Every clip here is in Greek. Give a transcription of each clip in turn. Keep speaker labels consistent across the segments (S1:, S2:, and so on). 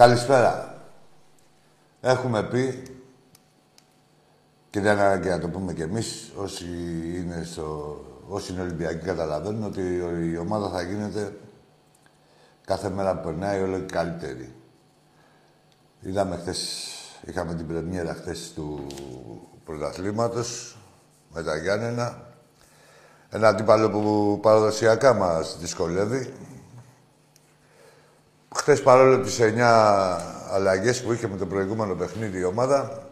S1: Καλησπέρα. Έχουμε πει και δεν ανάγκη να το πούμε κι εμείς, όσοι είναι, στο, όσοι είναι Ολυμπιακοί καταλαβαίνουν ότι η ομάδα θα γίνεται κάθε μέρα που περνάει όλο και καλύτερη. Είδαμε χθες, είχαμε την πρεμιέρα χθες του πρωταθλήματος με τα Γιάννενα. Ένα αντίπαλο που παραδοσιακά μας δυσκολεύει. Χθες παρόλο τις 9 αλλαγές που είχε με το προηγούμενο παιχνίδι η ομάδα,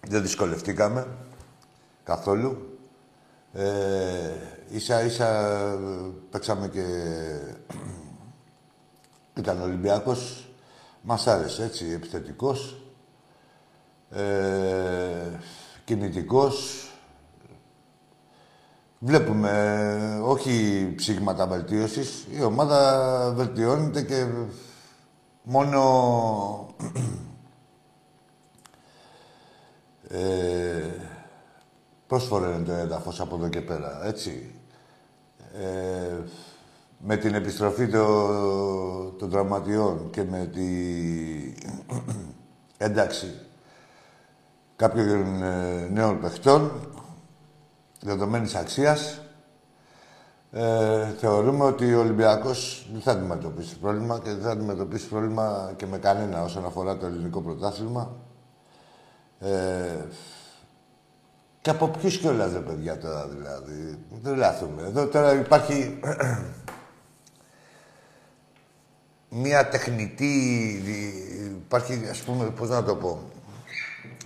S1: δεν δυσκολευτήκαμε καθόλου. Ε, ίσα ίσα παίξαμε και ήταν Ολυμπιακός. Μας άρεσε έτσι, επιθετικός, ε, κινητικός. Βλέπουμε όχι ψήγματα βελτίωσης. Η ομάδα βελτιώνεται και μόνο ε, πρόσφορε το έδαφος από εδώ και πέρα, έτσι. Ε, με την επιστροφή των το τραυματιών και με τη ένταξη κάποιων ε, νέων παιχτών δεδομένης αξίας ε, θεωρούμε ότι ο Ολυμπιακός δεν θα αντιμετωπίσει πρόβλημα και δεν θα αντιμετωπίσει πρόβλημα και με κανένα όσον αφορά το ελληνικό πρωτάθλημα. Ε, και από ποιους κιόλας ρε παιδιά τώρα δηλαδή. Δεν λάθουμε. Εδώ τώρα υπάρχει μία τεχνητή... Υπάρχει, ας πούμε, πώς να το πω.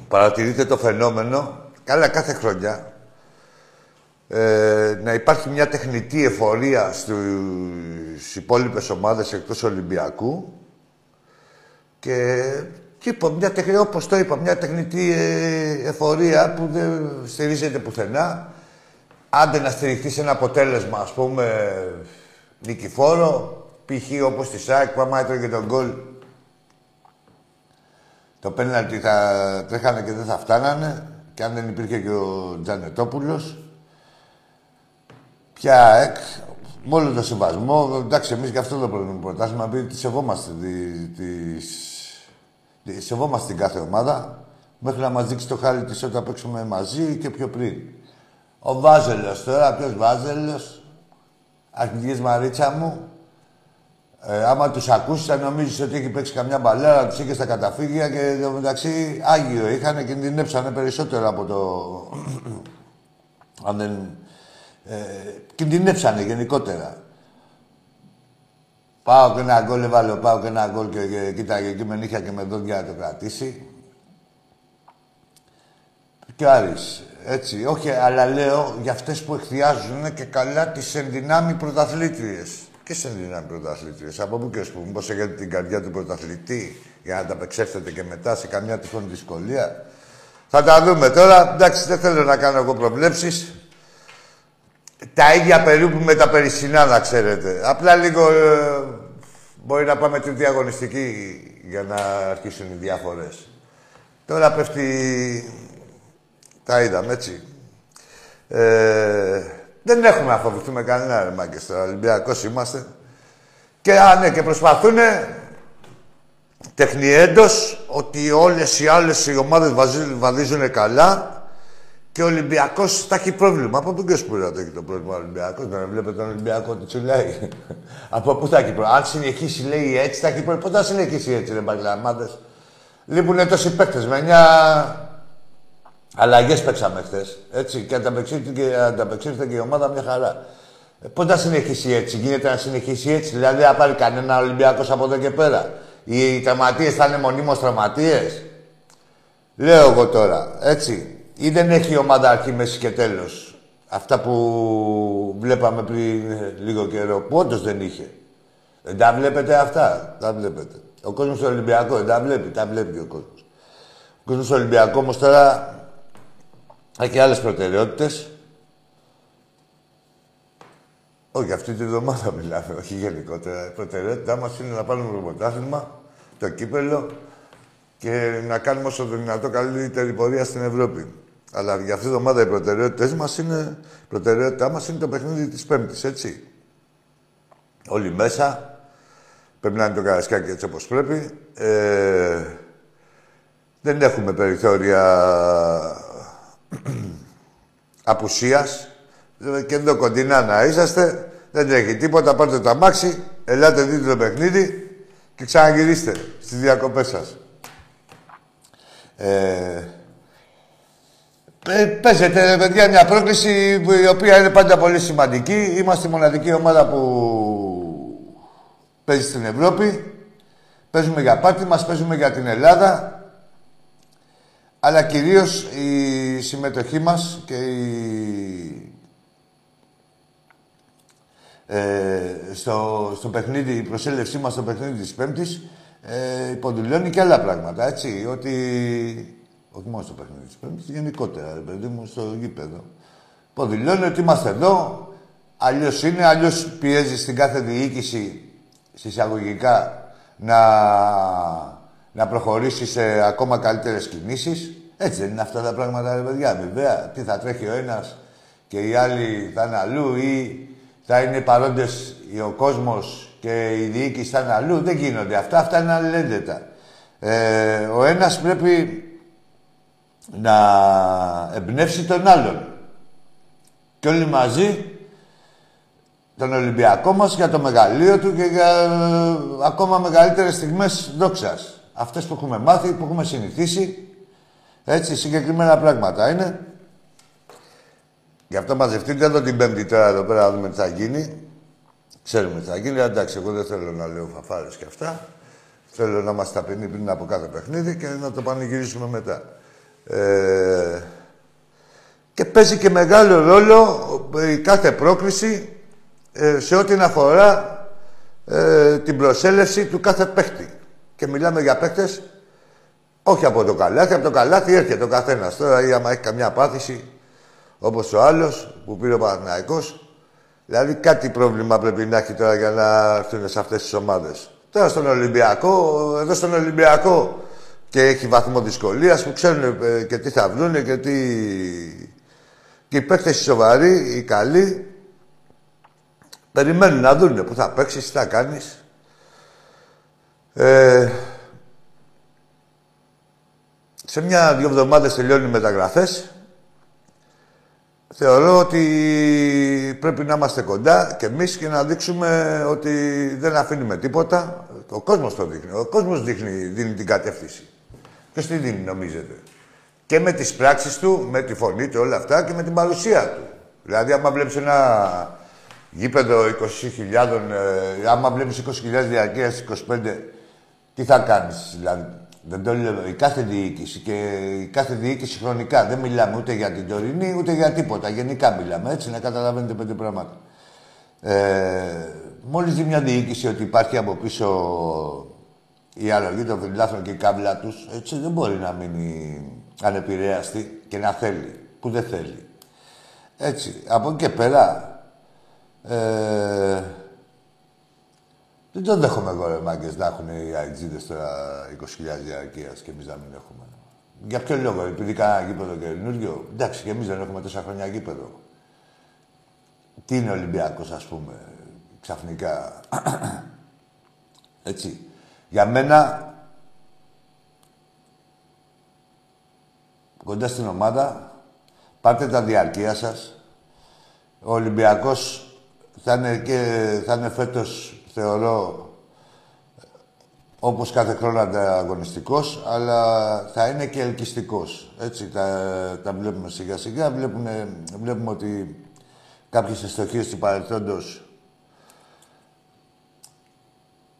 S1: Παρατηρείτε το φαινόμενο, καλά κάθε χρονιά, ε, να υπάρχει μια τεχνητή εφορία στις υπόλοιπες ομάδες εκτός Ολυμπιακού και, και είπα, μια τεχνητή, όπως το είπα, μια τεχνητή ε, εφορία που δεν στηρίζεται πουθενά. Άντε να στηριχθεί σε ένα αποτέλεσμα, ας πούμε, νικηφόρο, π.χ. όπως τη ΣΑΚ που άμα έτρωγε τον γκολ το πέναλτι θα τρέχανε και δεν θα φτάνανε και αν δεν υπήρχε και ο Τζανετόπουλος Πια εκ, με όλο το σεβασμό, εντάξει, εμείς γι' αυτό το πρώτο προτάσουμε, επειδή τη σεβόμαστε, τη, της, σεβόμαστε την κάθε ομάδα, μέχρι να μας δείξει το χάρι της όταν παίξουμε μαζί και πιο πριν. Ο Βάζελος τώρα, ποιος Βάζελος, αρχηγής Μαρίτσα μου, ε, άμα τους ακούσεις, θα νομίζεις ότι έχει παίξει καμιά μπαλέρα, τους είχε στα καταφύγια και εδώ μεταξύ Άγιο είχαν και κινδυνεύσανε περισσότερο από το. αν δεν ε, κινδυνεύσανε γενικότερα. Πάω και ένα γκολ, έβαλε πάω και ένα γκολ και, και κοίταγε εκεί με νύχια και με δόντια να το κρατήσει. Και ο Άρης, έτσι. Όχι, αλλά λέω για αυτές που εκθιάζουν και καλά τις ενδυνάμει πρωταθλήτριες. Και σε ενδυνάμει πρωταθλήτριες; Από πού και ως πού. Μήπως έχετε την καρδιά του πρωταθλητή για να τα απεξέλθετε και μετά σε καμιά τυχόν δυσκολία. Θα τα δούμε τώρα. Εντάξει, δεν θέλω να κάνω εγώ προβλέψεις. Τα ίδια περίπου με τα περισσινά, να ξέρετε. Απλά λίγο ε, μπορεί να πάμε την διαγωνιστική για να αρχίσουν οι διάφορες. Τώρα πέφτει... Τα είδαμε, έτσι. Ε, δεν έχουμε να φοβηθούμε κανένα, ρε μάγκες, τώρα. Ολυμπιακός είμαστε. Και, α, ναι, και προσπαθούνε τεχνιέντος ότι όλες οι άλλες οι ομάδες βαδίζουν καλά και ο Ολυμπιακός θα έχει πρόβλημα. Από πού και σπούρα το έχει το πρόβλημα ο Ολυμπιακός. Δεν βλέπετε τον Ολυμπιακό τι σου λέει. Από πού θα έχει πρόβλημα. Αν συνεχίσει λέει έτσι, θα έχει πρόβλημα. Πότε θα συνεχίσει έτσι, ρε μπαγκλαμάδες. Λείπουν τόσοι παίκτες. Με 9 αλλαγές παίξαμε χθες. Έτσι. Και ανταπεξήλθε και η ομάδα μια χαρά. Ε, Πότε θα συνεχίσει έτσι, γίνεται να συνεχίσει έτσι. Δηλαδή, θα πάρει κανένα Ολυμπιακός από εδώ και πέρα. Οι τραυματίες θα είναι μονίμως τραυματίες. Λέω εγώ τώρα, έτσι ή δεν έχει ομάδα αρχή, μέση και τέλος. Αυτά που βλέπαμε πριν λίγο καιρό, που όντως δεν είχε. Δεν τα βλέπετε αυτά, τα βλέπετε. Ο κόσμος του Ολυμπιακού δεν τα βλέπει, τα βλέπει και ο κόσμος. Ο κόσμος του Ολυμπιακού όμως τώρα έχει άλλες προτεραιότητες. Όχι, αυτή τη βδομάδα μιλάμε, όχι γενικότερα. Η προτεραιότητά μας είναι να πάρουμε το πρωτάθλημα, το κύπελο και να κάνουμε όσο το δυνατό καλύτερη πορεία στην Ευρώπη. Αλλά για αυτή την ομάδα οι προτεραιότητες μας είναι, η προτεραιότητά μας είναι το παιχνίδι της Πέμπτης, έτσι. Όλοι μέσα. Πρέπει να είναι το καρασκάκι έτσι όπως πρέπει. Ε, δεν έχουμε περιθώρια απουσίας. Και εδώ κοντινά να είσαστε. Δεν τρέχει τίποτα. Πάρτε το αμάξι, ελάτε δείτε το παιχνίδι και ξαναγυρίστε στις διακοπές σας. Ε, ε, παίζεται, παιδιά, μια πρόκληση η οποία είναι πάντα πολύ σημαντική. Είμαστε η μοναδική ομάδα που παίζει στην Ευρώπη. Παίζουμε για πάτη μας, παίζουμε για την Ελλάδα. Αλλά κυρίως η συμμετοχή μας και η... Ε, στο, στο παιχνίδι, η προσέλευσή μας στο παιχνίδι της Πέμπτης ε, υποδηλώνει και άλλα πράγματα, έτσι. Ότι όχι μόνο στο παιχνίδι της Πέμπτη, γενικότερα, παιδί μου, στο γήπεδο. Υποδηλώνει ότι είμαστε εδώ, αλλιώς είναι, αλλιώς πιέζει στην κάθε διοίκηση συσσαγωγικά να, να προχωρήσει σε ακόμα καλύτερες κινήσεις. Έτσι δεν είναι αυτά τα πράγματα, ρε παιδιά. Βέβαια, τι θα τρέχει ο ένας και οι άλλοι θα είναι αλλού ή θα είναι παρόντες ο κόσμος και η διοίκηση θα είναι αλλού. Δεν γίνονται αυτά. Αυτά είναι αλληλένδετα. Ε, ο ένας πρέπει να εμπνεύσει τον άλλον. Και όλοι μαζί τον Ολυμπιακό μας για το μεγαλείο του και για ε, ακόμα μεγαλύτερες στιγμές δόξας. Αυτές που έχουμε μάθει, που έχουμε συνηθίσει. Έτσι, συγκεκριμένα πράγματα είναι. Γι' αυτό μαζευτείτε εδώ την Πέμπτη τώρα εδώ πέρα να δούμε τι θα γίνει. Ξέρουμε τι θα γίνει. Εντάξει, εγώ δεν θέλω να λέω φαφάρες και αυτά. Θέλω να είμαστε ταπεινοί πριν από κάθε παιχνίδι και να το πανηγυρίσουμε μετά. Ε, και παίζει και μεγάλο ρόλο η κάθε πρόκληση ε, σε ό,τι αφορά ε, την προσέλευση του κάθε παίχτη. Και μιλάμε για παίχτες όχι από το καλάθι, από το καλάθι έρχεται ο καθένας. Τώρα ή άμα έχει καμιά πάθηση, όπως ο άλλος που πήρε ο Παναθηναϊκός, δηλαδή κάτι πρόβλημα πρέπει να έχει τώρα για να έρθουν σε αυτές τις ομάδες. Τώρα στον Ολυμπιακό, εδώ στον Ολυμπιακό και έχει βαθμό δυσκολίας που ξέρουν ε, και τι θα βρουν και τι. Και οι παίκτες οι σοβαροί, οι καλοί, περιμένουν να δουν που θα παίξεις, τι θα κάνεις. Ε, σε μια-δύο εβδομάδες τελειώνουν οι μεταγραφές. Θεωρώ ότι πρέπει να είμαστε κοντά και εμείς και να δείξουμε ότι δεν αφήνουμε τίποτα. Ο κόσμος το δείχνει. Ο κόσμος δείχνει, δίνει την κατεύθυνση. Ποιο τι δίνει, νομίζετε. Και με τις πράξεις του, με τη φωνή του, όλα αυτά και με την παρουσία του. Δηλαδή, άμα βλέπεις ένα γήπεδο 20.000, ε, άμα βλέπεις 20.000 διαρκείας 25, τι θα κάνεις, δηλαδή; Δεν το λέω. Η κάθε διοίκηση και η κάθε διοίκηση χρονικά. Δεν μιλάμε ούτε για την τωρινή ούτε για τίποτα. Γενικά μιλάμε. Έτσι να καταλαβαίνετε πέντε πράγματα. Ε, μόλις δει μια διοίκηση ότι υπάρχει από πίσω η αλλαγή των φιλάθλων και η κάμπλα τους, έτσι δεν μπορεί να μείνει ανεπηρέαστη και να θέλει, που δεν θέλει. Έτσι, από εκεί και πέρα, ε, δεν το δέχομαι εγώ, ρε μάγκες, να έχουν οι αιτζίδες τώρα 20.000 διαρκείας και εμείς να μην έχουμε. Για ποιο λόγο, επειδή κανένα γήπεδο καινούριο. Εντάξει, και εμείς δεν έχουμε τόσα χρόνια γήπεδο. Τι είναι Ολυμπιακός, ας πούμε, ξαφνικά. Έτσι. Για μένα, κοντά στην ομάδα, πάρτε τα διαρκεία σας. Ο Ολυμπιακός θα είναι, και, θα είναι φέτος, θεωρώ, όπως κάθε χρόνο ανταγωνιστικός, αλλά θα είναι και ελκυστικός. Έτσι, τα, τα βλέπουμε σιγά σιγά. Βλέπουμε, βλέπουμε ότι κάποιες εστοχίες του παρελθόντος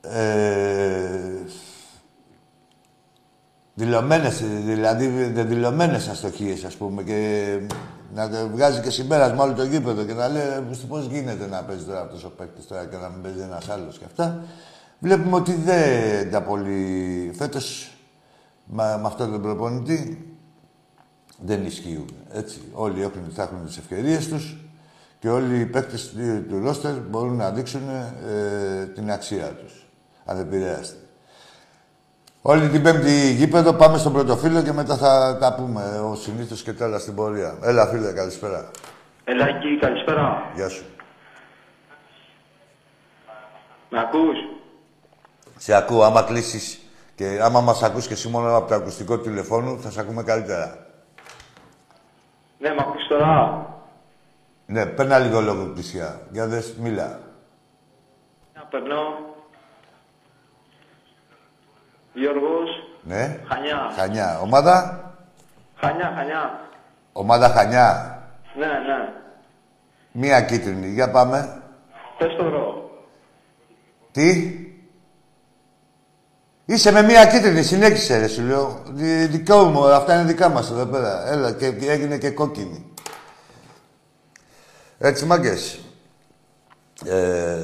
S1: ε, δηλωμένες, δηλαδή δηλωμένες αστοχίες, ας πούμε, και να το βγάζει και συμπέρασμα όλο το γήπεδο και να λέει πώς γίνεται να παίζει τώρα αυτός ο παίκτης τώρα και να μην παίζει ένας άλλος και αυτά. Βλέπουμε ότι δεν τα πολύ... Φέτος, με, με αυτόν τον προπονητή, δεν ισχύουν. Έτσι. Όλοι έχουν, θα έχουν τις ευκαιρίες τους και όλοι οι παίκτες του ρόστερ μπορούν να δείξουν ε, την αξία τους ανεπηρέαστη. Όλη την πέμπτη γήπεδο πάμε στον πρωτοφύλλο και μετά θα τα πούμε ο συνήθως και τέλα στην πορεία. Έλα, φίλε, καλησπέρα.
S2: Έλα, εκεί, καλησπέρα.
S1: Γεια σου.
S2: Με ακούς;
S1: Σε ακούω. Άμα κλείσεις και άμα μας ακούς και εσύ μόνο από το ακουστικό τηλεφώνου, θα σε ακούμε καλύτερα.
S2: Ναι, μ' ακούς τώρα;
S1: Ναι, παίρνα λίγο λόγο πλησιά. Για δες, μίλα.
S2: Να περνώ. Γιώργος.
S1: Ναι.
S2: Χανιά.
S1: Χανιά. Ομάδα;
S2: Χανιά, Χανιά.
S1: Ομάδα Χανιά.
S2: Ναι, ναι.
S1: Μία κίτρινη. Για πάμε.
S2: Πες το ρο.
S1: Τι; Είσαι με μία κίτρινη, συνέχισε ρε, σου λέω. Δι- Δικό μου, αυτά είναι δικά μας εδώ πέρα. Έλα, και έγινε και κόκκινη. Έτσι, μάγκες. Ε...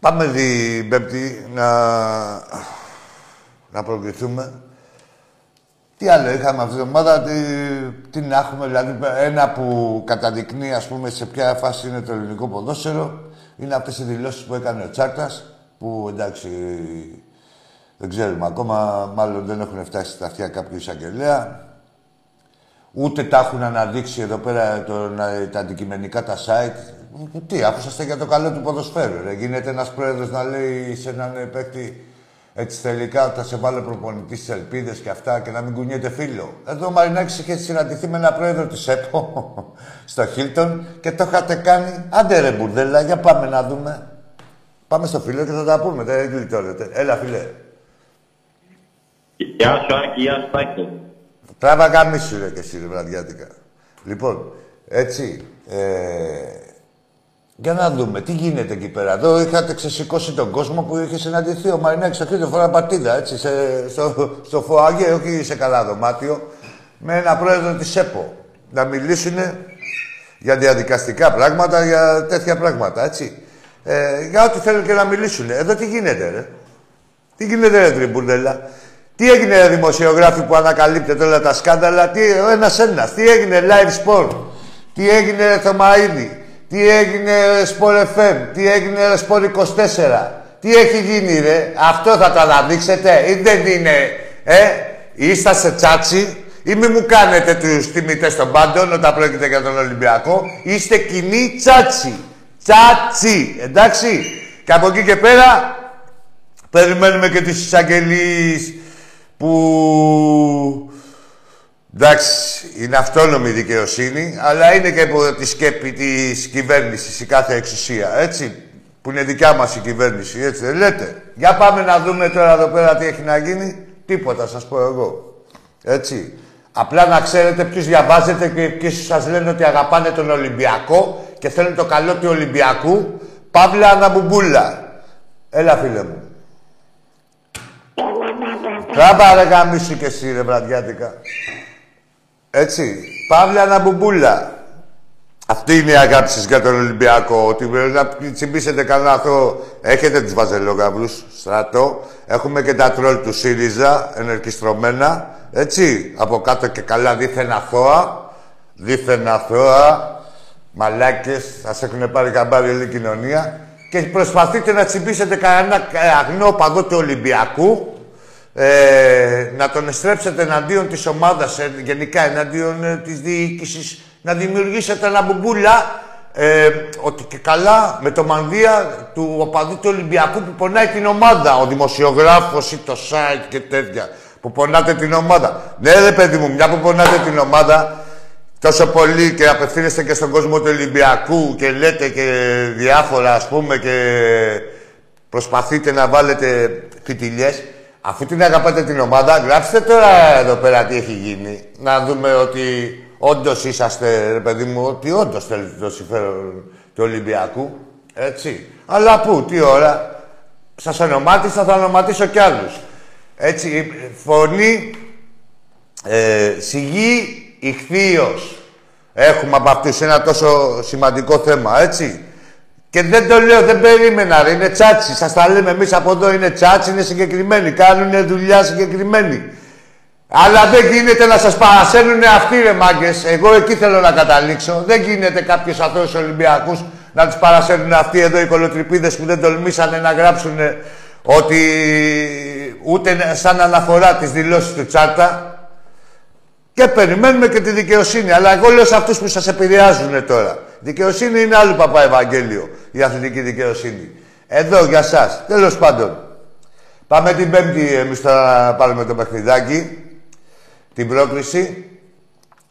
S1: Πάμε την Πέμπτη να, να προκληθούμε. Τι άλλο είχαμε αυτή την ομάδα, τι, τι να έχουμε, δηλαδή ένα που καταδεικνύει ας πούμε σε ποια φάση είναι το ελληνικό ποδόσφαιρο είναι αυτές οι δηλώσεις που έκανε ο Τσάρτας που εντάξει δεν ξέρουμε ακόμα, μάλλον δεν έχουν φτάσει στα αυτιά κάποιου εισαγγελέα ούτε τα έχουν αναδείξει εδώ πέρα το, να- τα αντικειμενικά τα site. Τι, αφού είσαστε για το καλό του ποδοσφαίρου. Ρε. Γίνεται ένας πρόεδρος να λέει σε έναν παίκτη έτσι τελικά ότι θα σε βάλω προπονητής στις ελπίδες και αυτά και να μην κουνιέται φίλο. Εδώ ο Μαρινάκης είχε συναντηθεί με έναν πρόεδρο της ΕΠΟ στο Χίλτον και το είχατε κάνει. Άντε ρε μπουρδέλα, για πάμε να δούμε. Πάμε στο φίλο και θα τα πούμε. Δεν γλιτώνετε. Έλα, φίλε.
S3: Γεια σου, Άκη, γεια σου, Άκη.
S1: Τράβα γαμίσου ρε και εσύ ρε βραδιάτικα. Λοιπόν, έτσι, ε, για να δούμε τι γίνεται εκεί πέρα. Εδώ είχατε ξεσηκώσει τον κόσμο που είχε συναντηθεί ο Μαρινάκης στο Κρήτο, φορά πατίδα, έτσι, σε, στο, στο ΦΟΑΓΕ, όχι σε καλά δωμάτιο, με ένα πρόεδρο της ΕΠΟ. Να μιλήσουν για διαδικαστικά πράγματα, για τέτοια πράγματα, έτσι. Ε, για ό,τι θέλουν και να μιλήσουν. Εδώ τι γίνεται, ρε. Τι γίνεται, ρε Τριμπουρδέλα. Τι έγινε, ρε δημοσιογράφοι που ανακαλύπτετε όλα τα σκάνδαλα. Τι, ο ένας ένας. Τι έγινε, live sport. Τι έγινε, ρε Θωμαίδη. Τι έγινε, ρε Sport FM. Τι έγινε, ρε Sport 24. Τι έχει γίνει, ρε; Αυτό θα το αναδείξετε ή δεν είναι, ε; Είστε σε τσάτσι ή μη μου κάνετε τους τιμητές των πάντων όταν πρόκειται για τον Ολυμπιακό. Είστε κοινή τσάτσι. Τσάτσι. Εντάξει. Και από εκεί και πέρα Περιμένουμε και τις εισαγγελίες που... Εντάξει, είναι αυτόνομη η δικαιοσύνη, αλλά είναι και από τη σκέπη της κυβέρνησης η κάθε εξουσία, έτσι. Που είναι δικιά μας η κυβέρνηση, έτσι δεν λέτε. Για πάμε να δούμε τώρα εδώ πέρα τι έχει να γίνει. Τίποτα, σας πω εγώ. Έτσι. Απλά να ξέρετε ποιους διαβάζετε και ποιους σας λένε ότι αγαπάνε τον Ολυμπιακό και θέλουν το καλό του Ολυμπιακού. Παύλα Αναμπουμπούλα. Έλα, φίλε μου. Τράβα ρε γαμίσου και εσύ ρε βραδιάτικα. Έτσι. Παύλα Αναμπουμπούλα. Αυτή είναι η αγάπη σας για τον Ολυμπιακό. Ότι πρέπει να τσιμπήσετε κανένα αυτό. Έχετε τους βαζελόγαυρους, στρατό. Έχουμε και τα τρόλ του ΣΥΡΙΖΑ, ενερκιστρωμένα. Έτσι. Από κάτω και καλά δίθεν αθώα. Δίθεν αθώα. Μαλάκες. Σας έχουν πάρει καμπάρι όλη η κοινωνία. Και προσπαθείτε να τσιμπήσετε κανένα αγνό παδό του Ολυμπιακού. Ε, να τον εστρέψετε εναντίον της ομάδας, ε, γενικά εναντίον ε, της διοίκησης, να δημιουργήσετε ένα μπουμπούλα ε, ότι και καλά με το μανδύα του οπαδού του Ολυμπιακού που πονάει την ομάδα, ο δημοσιογράφος ή το site και τέτοια, που πονάτε την ομάδα. Ναι ρε παιδί μου, μια που πονάτε την ομάδα, τόσο πολύ και απευθύνεστε και στον κόσμο του Ολυμπιακού και λέτε και διάφορα ας πούμε και προσπαθείτε να βάλετε φιτιλιές, Αφού την αγαπάτε την ομάδα, γράψτε τώρα εδώ πέρα τι έχει γίνει. Να δούμε ότι όντως είσαστε, ρε παιδί μου, ότι όντως θέλετε το συμφέρον του Ολυμπιακού. Έτσι. Αλλά πού, τι ώρα. Σας ονομάτισα, θα ονοματίσω κι άλλους. Έτσι, φωνή, ε, σιγή, ηχθείος. Έχουμε από αυτούς ένα τόσο σημαντικό θέμα, έτσι. Και δεν το λέω, δεν περίμενα, ρε. Είναι τσάτσι. Σας τα λέμε εμείς από εδώ. Είναι τσάτσι, είναι συγκεκριμένοι. Κάνουν δουλειά συγκεκριμένη. Αλλά δεν γίνεται να σας παρασέρνουν αυτοί, ρε μάγκες. Εγώ εκεί θέλω να καταλήξω. Δεν γίνεται κάποιου αθώου Ολυμπιακούς να τους παρασέρνουν αυτοί εδώ οι κολοτρυπίδες που δεν τολμήσανε να γράψουν ότι ούτε σαν αναφορά τις δηλώσεις του Τσάρτα. Και περιμένουμε και τη δικαιοσύνη. Αλλά εγώ λέω σε αυτούς που σας επηρεάζουν τώρα. Δικαιοσύνη είναι άλλο παπά Ευαγγέλιο. Η αθλητική δικαιοσύνη. Εδώ για εσά. Τέλος πάντων. Πάμε την Πέμπτη εμείς θα πάρουμε το παιχνιδάκι. Την πρόκληση.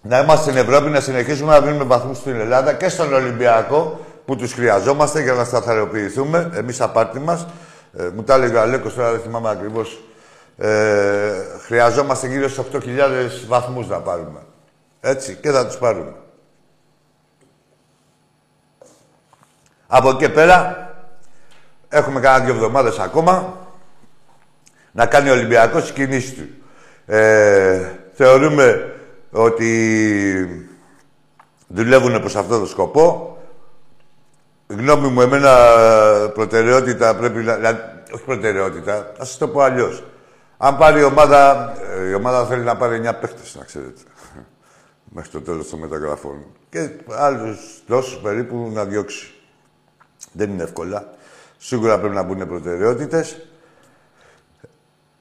S1: Να είμαστε στην Ευρώπη, να συνεχίσουμε να δίνουμε βαθμούς στην Ελλάδα και στον Ολυμπιακό που τους χρειαζόμαστε για να σταθεροποιηθούμε. Εμείς απάρτη μας. Ε, μου τα έλεγε ο Αλέκος, τώρα δεν θυμάμαι ακριβώς. Ε, χρειαζόμαστε γύρω στους 8.000 βαθμούς να πάρουμε. Έτσι, και θα τους πάρουμε. Από εκεί πέρα, έχουμε κάνα δύο εβδομάδες ακόμα να κάνει ο Ολυμπιακός τις κινήσεις του. Ε, θεωρούμε ότι δουλεύουν προς αυτό το σκοπό. Γνώμη μου, εμένα προτεραιότητα πρέπει να... Δηλαδή, όχι προτεραιότητα, ας το πω αλλιώς. Αν πάρει η ομάδα, η ομάδα θέλει να πάρει 9 παίχτες, να ξέρετε. Μέχρι το τέλος των μεταγραφών. Και άλλους τόσους περίπου να διώξει. Δεν είναι εύκολα. Σίγουρα πρέπει να μπουν προτεραιότητες.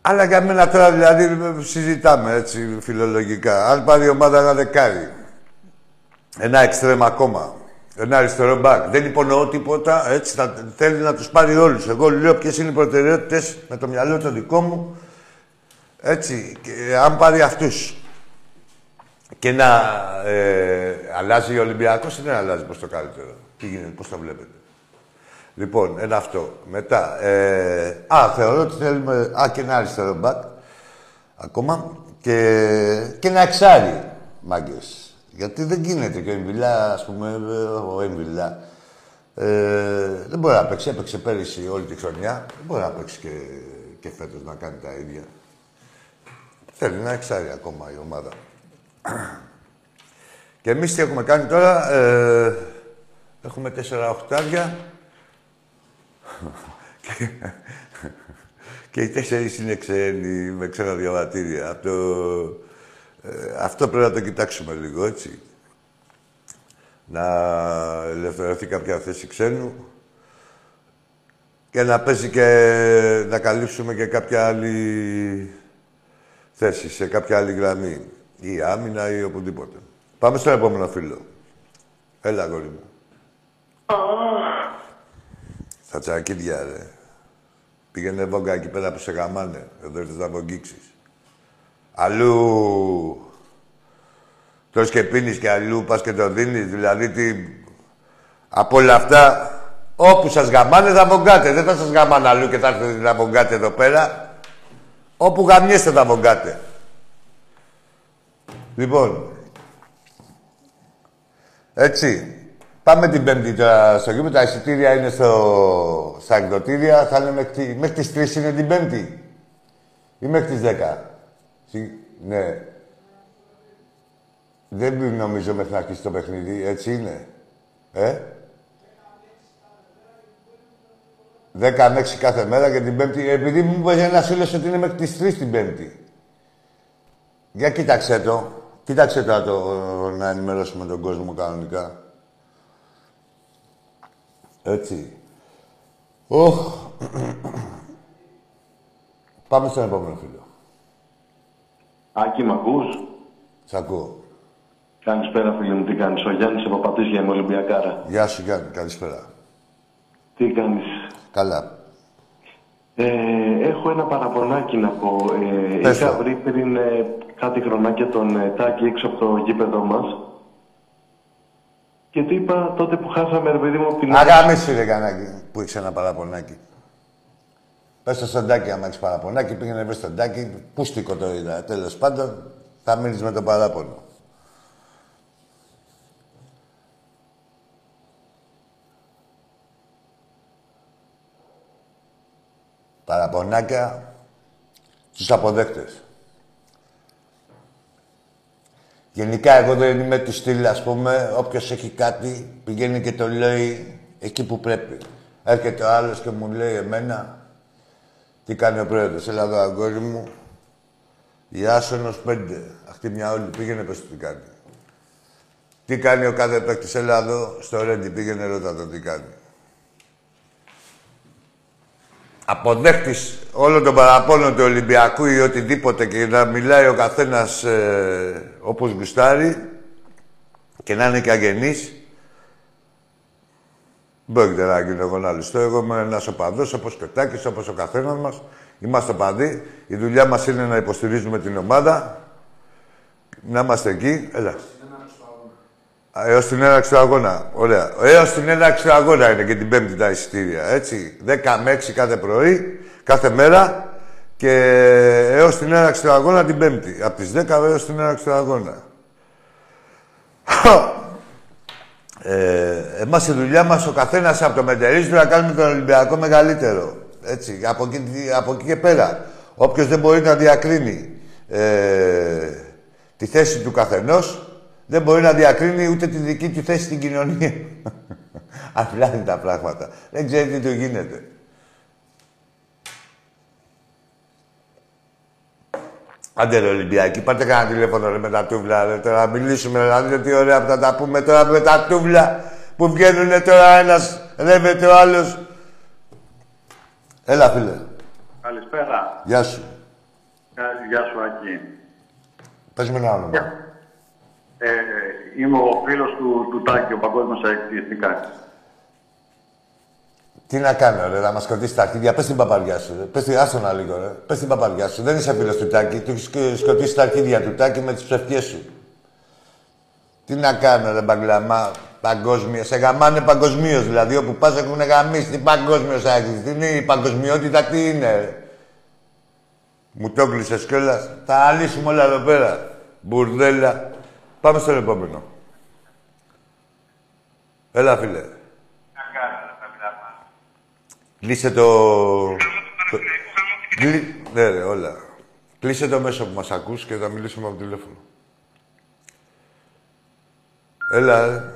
S1: Αλλά για μένα τώρα δηλαδή συζητάμε έτσι φιλολογικά. Αν πάρει η ομάδα ένα δεκάρι, ένα εξτρέμ ακόμα, ένα αριστερό μπακ, δεν υπονοώ τίποτα, έτσι θα θέλει να τους πάρει όλους. Εγώ λέω ποιες είναι οι προτεραιότητες με το μυαλό το δικό μου, έτσι, και, αν πάρει αυτούς και να ε, αλλάζει ο Ολυμπιακός ή δεν αλλάζει προς το καλύτερο. Τι γίνεται, πώς το βλέπετε. Λοιπόν, ένα αυτό. Μετά, ε, α, θεωρώ ότι θέλουμε, α, και ένα αριστερό μπακ, ακόμα, και, και ένα εξάρι, μάγκες. Γιατί δεν γίνεται και ο Εμβιλά, ας πούμε, ο Εμβιλά, ε, δεν μπορεί να παίξει, έπαιξε πέρυσι όλη τη χρονιά, δεν μπορεί να παίξει και, και φέτος να κάνει τα ίδια. Θέλει ένα εξάρι ακόμα η ομάδα. Και εμείς τι έχουμε κάνει τώρα, ε, έχουμε τέσσερα οχτάρια, και οι τέσσερις είναι ξένοι, με ξένα διαβατήρια. Αυτό, ε, αυτό πρέπει να το κοιτάξουμε λίγο, έτσι. Να ελευθερωθεί κάποια θέση ξένου και να παίζει και να καλύψουμε και κάποια άλλη θέση, σε κάποια άλλη γραμμή. Ή άμυνα ή οπουδήποτε. Πάμε στο επόμενο φίλο. Έλα, αγόρι μου. Στα τσακίδια, ρε. Πήγαινε βόγκα εκεί πέρα που σε γαμάνε. Εδώ ήρθες να βογγίξεις. Αλλού... Τρως και πίνεις και αλλού πας και το δίνεις. Δηλαδή, τι... Από όλα αυτά, όπου σας γαμάνε θα βογκάτε. Δεν θα σας γαμάνε αλλού και θα έρθετε να βογκάτε εδώ πέρα. Όπου γαμιέστε θα βογκάτε. Λοιπόν, έτσι. Πάμε την Πέμπτη τώρα στο γήπεδο. Τα εισιτήρια είναι στο... στα εκδοτήρια. Θα είναι μέχρι, μέχρι τις 3 είναι την Πέμπτη. Ή μέχρι τις 10. Ναι. Δεν νομίζω μέχρι να αρχίσει το παιχνίδι. Έτσι είναι. Ε; 10 με 6 κάθε μέρα και την Πέμπτη. Επειδή μου είπε ένα φίλος ότι είναι μέχρι τις 3 την Πέμπτη. Για κοίταξε το. Κοίταξε το, το να ενημερώσουμε τον κόσμο κανονικά. Έτσι. Οχ. Πάμε στον επόμενο φίλο.
S3: Άκη, μ' ακούς;
S1: Σ' ακούω.
S3: Καλησπέρα, φίλε μου. Τι κάνεις; Ο Γιάννης από Πατήσια, είμαι Ολυμπιακάρα.
S1: Γεια σου, Γιάννη. Καλησπέρα.
S3: Τι κάνεις;
S1: Καλά.
S3: Ε, έχω ένα παραπονάκι να πω. Ε,
S1: Πες
S3: είχα
S1: το.
S3: βρει πριν ε, κάτι χρονάκια τον ε, Τάκη έξω από το γήπεδο μας. Και του είπα τότε που χάσαμε, ρε παιδί μου, από την...
S1: Αγαμίσου, ρε Κανάκη, που έχεις ένα παραπονάκι. Πες το στον Τάκη, άμα έχεις παραπονάκι, πήγαινε πες στον Τάκη. Πούστικο το είδα. Τέλος πάντων, θα μείνεις με το παράπονο. Παραπονάκια στους αποδέκτες. Γενικά, εγώ δεν είμαι του στυλ, ας πούμε, όποιος έχει κάτι, πηγαίνει και το λέει εκεί που πρέπει. Έρχεται ο άλλος και μου λέει εμένα, τι κάνει ο πρόεδρος. Έλα εδώ, αγόρι μου, η Άσονος πέντε. Αυτή μια όλη πήγαινε, πες του τι κάνει. Τι κάνει ο κάθε παίκτης, έλα εδώ, στο Ρέντι, πήγαινε ρώτα το τι κάνει. Αποδέχτης όλων των παραπώνων του Ολυμπιακού ή οτιδήποτε και να μιλάει ο καθένας ε, όπως γουστάρει και να είναι και αγενής, δεν πρόκειται να γίνω εγώ να ληστώ. Εγώ είμαι ένας οπαδός, όπως και ο Τάκης, όπως ο καθένας μας. Είμαστε οπαδοί. Η δουλειά μας είναι να υποστηρίζουμε την ομάδα. Να είμαστε εκεί. Έλα. Έως την έναρξη του αγώνα. Ωραία. Έως την έναρξη του αγώνα είναι και την Πέμπτη τα εισιτήρια. Έτσι. 10 με 6 κάθε πρωί, κάθε μέρα και έως την έναρξη του αγώνα την Πέμπτη. Από τις 10 έως την έναρξη του αγώνα. Ε, εμάς η δουλειά μας ο καθένας από το μετερίζει να κάνουμε τον Ολυμπιακό μεγαλύτερο. Έτσι, από εκεί, από εκεί και πέρα. Όποιος δεν μπορεί να διακρίνει ε, τη θέση του καθενός, δεν μπορεί να διακρίνει ούτε τη δική του θέση στην κοινωνία. Απλά είναι τα πράγματα. Δεν ξέρει τι του γίνεται. Άντε ρε Ολυμπιακή, πάρτε κανένα τηλέφωνο ρε, με τα τούβλα, ρε, τώρα να μιλήσουμε, να δείτε τι ωραία που θα τα πούμε τώρα με τα τούβλα που βγαίνουν τώρα ένας ρε με το άλλος. Έλα φίλε.
S4: Καλησπέρα.
S1: Γεια σου.
S4: Γεια σου, Ακή.
S1: Πες με ένα όνομα.
S4: Ε, είμαι ο φίλος του, του Τάκη, ο παγκόσμιος αεκτιαστικά.
S1: Τι να κάνω, ρε, να μας κρατήσει τα αρχίδια. Πες την παπαριά σου. Ρε. Πες την άστονα λίγο, ρε. Πες την παπαριά σου. Δεν είσαι φίλος του Τάκη. Του έχεις σκοτήσει τα αρχίδια του Τάκη με τις ψευτιέ σου. Τι να κάνω, ρε μπαγκλαμά. Παγκόσμια. Σε γαμάνε παγκοσμίως δηλαδή. Όπου πας έχουν γαμίσει. Τι παγκόσμιο έχει. Τι είναι η παγκοσμιότητα, τι είναι, ρε. Μου το κλείσες κιόλας. Θα λύσουμε όλα εδώ πέρα. Μπουρδέλα. Πάμε στον επόμενο. Έλα, φίλε. Κλείσε το... το... Κλεί... Ναι, ρε, όλα. Κλείσε το μέσο που μας ακούς και θα μιλήσουμε από το τηλέφωνο. Έλα, ρε.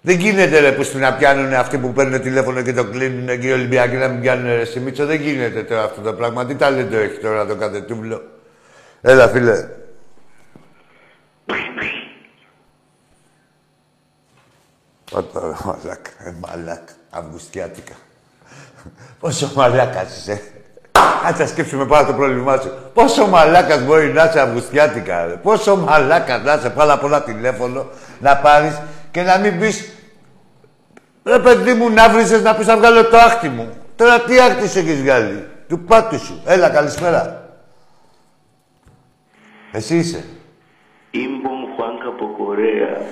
S1: Δεν γίνεται ρε που στην να πιάνουν αυτοί που παίρνουν τηλέφωνο και το κλείνουν και οι Ολυμπιακοί να μην πιάνουν ρε στη Μίτσο. Δεν γίνεται τώρα αυτό το πράγμα. Τι ταλέντο έχει τώρα το κατετούβλο. Έλα, φίλε. Πάτα, ρε, μαλάκα. Ε, μαλάκα. Αυγουστιάτικα. Πόσο μαλάκας είσαι. Κάτσε να σκέψουμε πάρα το πρόβλημά σου. Πόσο μαλάκας μπορεί να είσαι αυγουστιάτικα, ρε. Πόσο μαλάκας να είσαι πάρα πολλά τηλέφωνο να πάρεις και να μην πεις Ρε παιδί μου, να βρίζεις να πεις να βγάλω το άχτι μου. Τώρα τι άχτι σου έχεις βγάλει. Του πάτου σου. Έλα, καλησπέρα. Εσύ είσαι.
S5: Ιμπομ Χουάνκα από Κορέα.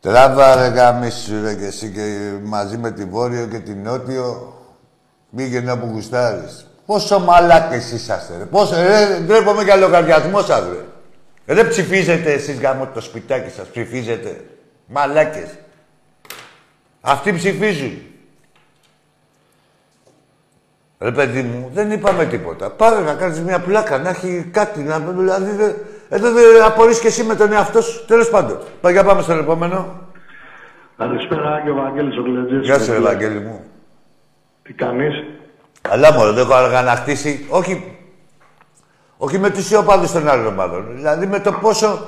S1: Τράβα ρε γαμίσου ρε και εσύ και μαζί με τη Βόρειο και την Νότιο πήγαινε όπου γουστάρεις. Πόσο μαλάκες είσαστε ρε. Πόσο, ρε, ντρέπομαι για λογαριασμό σας ρε. Ρε ψηφίζετε εσείς γάμο το σπιτάκι σας, ψηφίζετε. Μαλάκες. Αυτοί ψηφίζουν. Ρε παιδί μου, δεν είπαμε τίποτα. Πάρε να κάνεις μια πλάκα, να έχει κάτι, να... Δηλαδή, δε- εδώ δεν απορείς και εσύ με τον εαυτό σου. Τέλος πάντων. Πάει για πάμε στον επόμενο.
S4: Καλησπέρα, και ο Βαγγέλης ο Κλετζής.
S1: Γεια σου, Ευαγγέλη μου.
S4: Τι κάνεις;
S1: Αλλά μόνο δεν έχω αργανακτήσει. Όχι, όχι με τους ιοπάδους των άλλων ομάδων. Δηλαδή με το πόσο,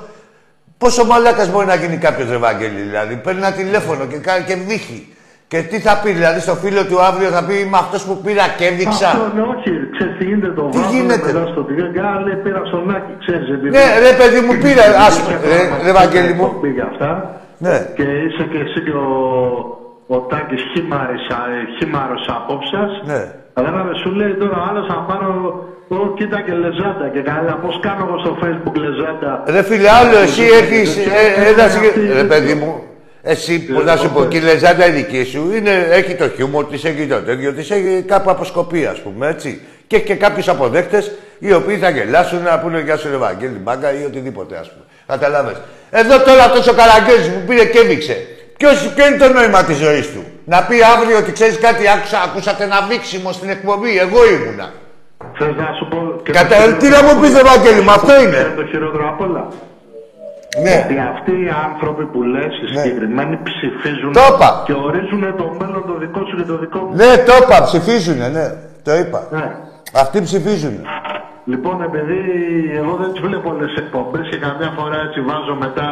S1: πόσο μαλάκας μπορεί να γίνει κάποιος ρε Ευαγγέλη. Δηλαδή παίρνει ένα τηλέφωνο και κάνει και βύχει. Και τι θα πει, δηλαδή στο φίλο του αύριο θα πει Είμαι αυτός που πήρα και έδειξα.
S4: Αυτό ναι, όχι. Ξέρεις τι γίνεται το
S1: Τι
S4: βράδυ
S1: γίνεται;
S4: μετά στο τηλέφωνο. λέει πήρα στον Άκη, ξέρεις. επειδή-
S1: Ναι, ρε παιδί μου, πήρα. Ας, ρε, ρε Ευαγγέλη μου.
S4: Πήγε αυτά.
S1: Ναι.
S4: Και είσαι και εσύ και ο, ο Τάκης χήμαρης, α, χήμαρος απόψας.
S1: Ναι.
S4: Κατάλαβες, σου λέει τώρα ο άλλος να πάρω, Ω, κοίτα και λεζάντα και καλά, πώς κάνω εγώ στο facebook λεζάντα;
S1: Ρε φίλε, άλλο εσύ έχεις ε, ένας συγκε- Ρε παιδί μου, εσύ που να σου πω, και η λεζάντα η δική σου είναι, έχει το χιούμορ της, έχει το τέτοιο της, έχει κάπου αποσκοπεί, ας πούμε, έτσι. Και έχει και κάποιους αποδέκτες οι οποίοι θα γελάσουν να πούνε γεια σου ρε Βαγγέλη Μπάγκα ή οτιδήποτε, ας πούμε. Καταλάβες. Εδώ τώρα αυτός ο Καραγκιόζης που πήρε και έδειξε. Ποιος, ποιο είναι το νόημα της ζωής του; Να πει αύριο ότι ξέρεις κάτι, άκουσα, ακούσατε ένα βήξιμο στην εκπομπή, εγώ ήμουνα.
S4: Θες να σου πω... και
S1: Κατα...
S4: το-
S1: Τι να μου πεις, ρε Βαγγέλη μου, αυτό είναι.
S4: Είναι το χειρότερο απ' όλα.
S1: Ναι.
S4: Ότι αυτοί οι άνθρωποι που λες, οι
S1: Ναι.
S4: συγκεκριμένοι ψηφίζουν
S1: Το είπα.
S4: και ορίζουν το μέλλον το δικό σου και το δικό μου.
S1: Ναι, το είπα, ψηφίζουνε, ναι. Το είπα.
S4: Ναι.
S1: Αυτοί ψηφίζουν.
S4: Λοιπόν, επειδή εγώ δεν τις βλέπω όλες τις εκπομπές και καμιά φορά έτσι βάζω μετά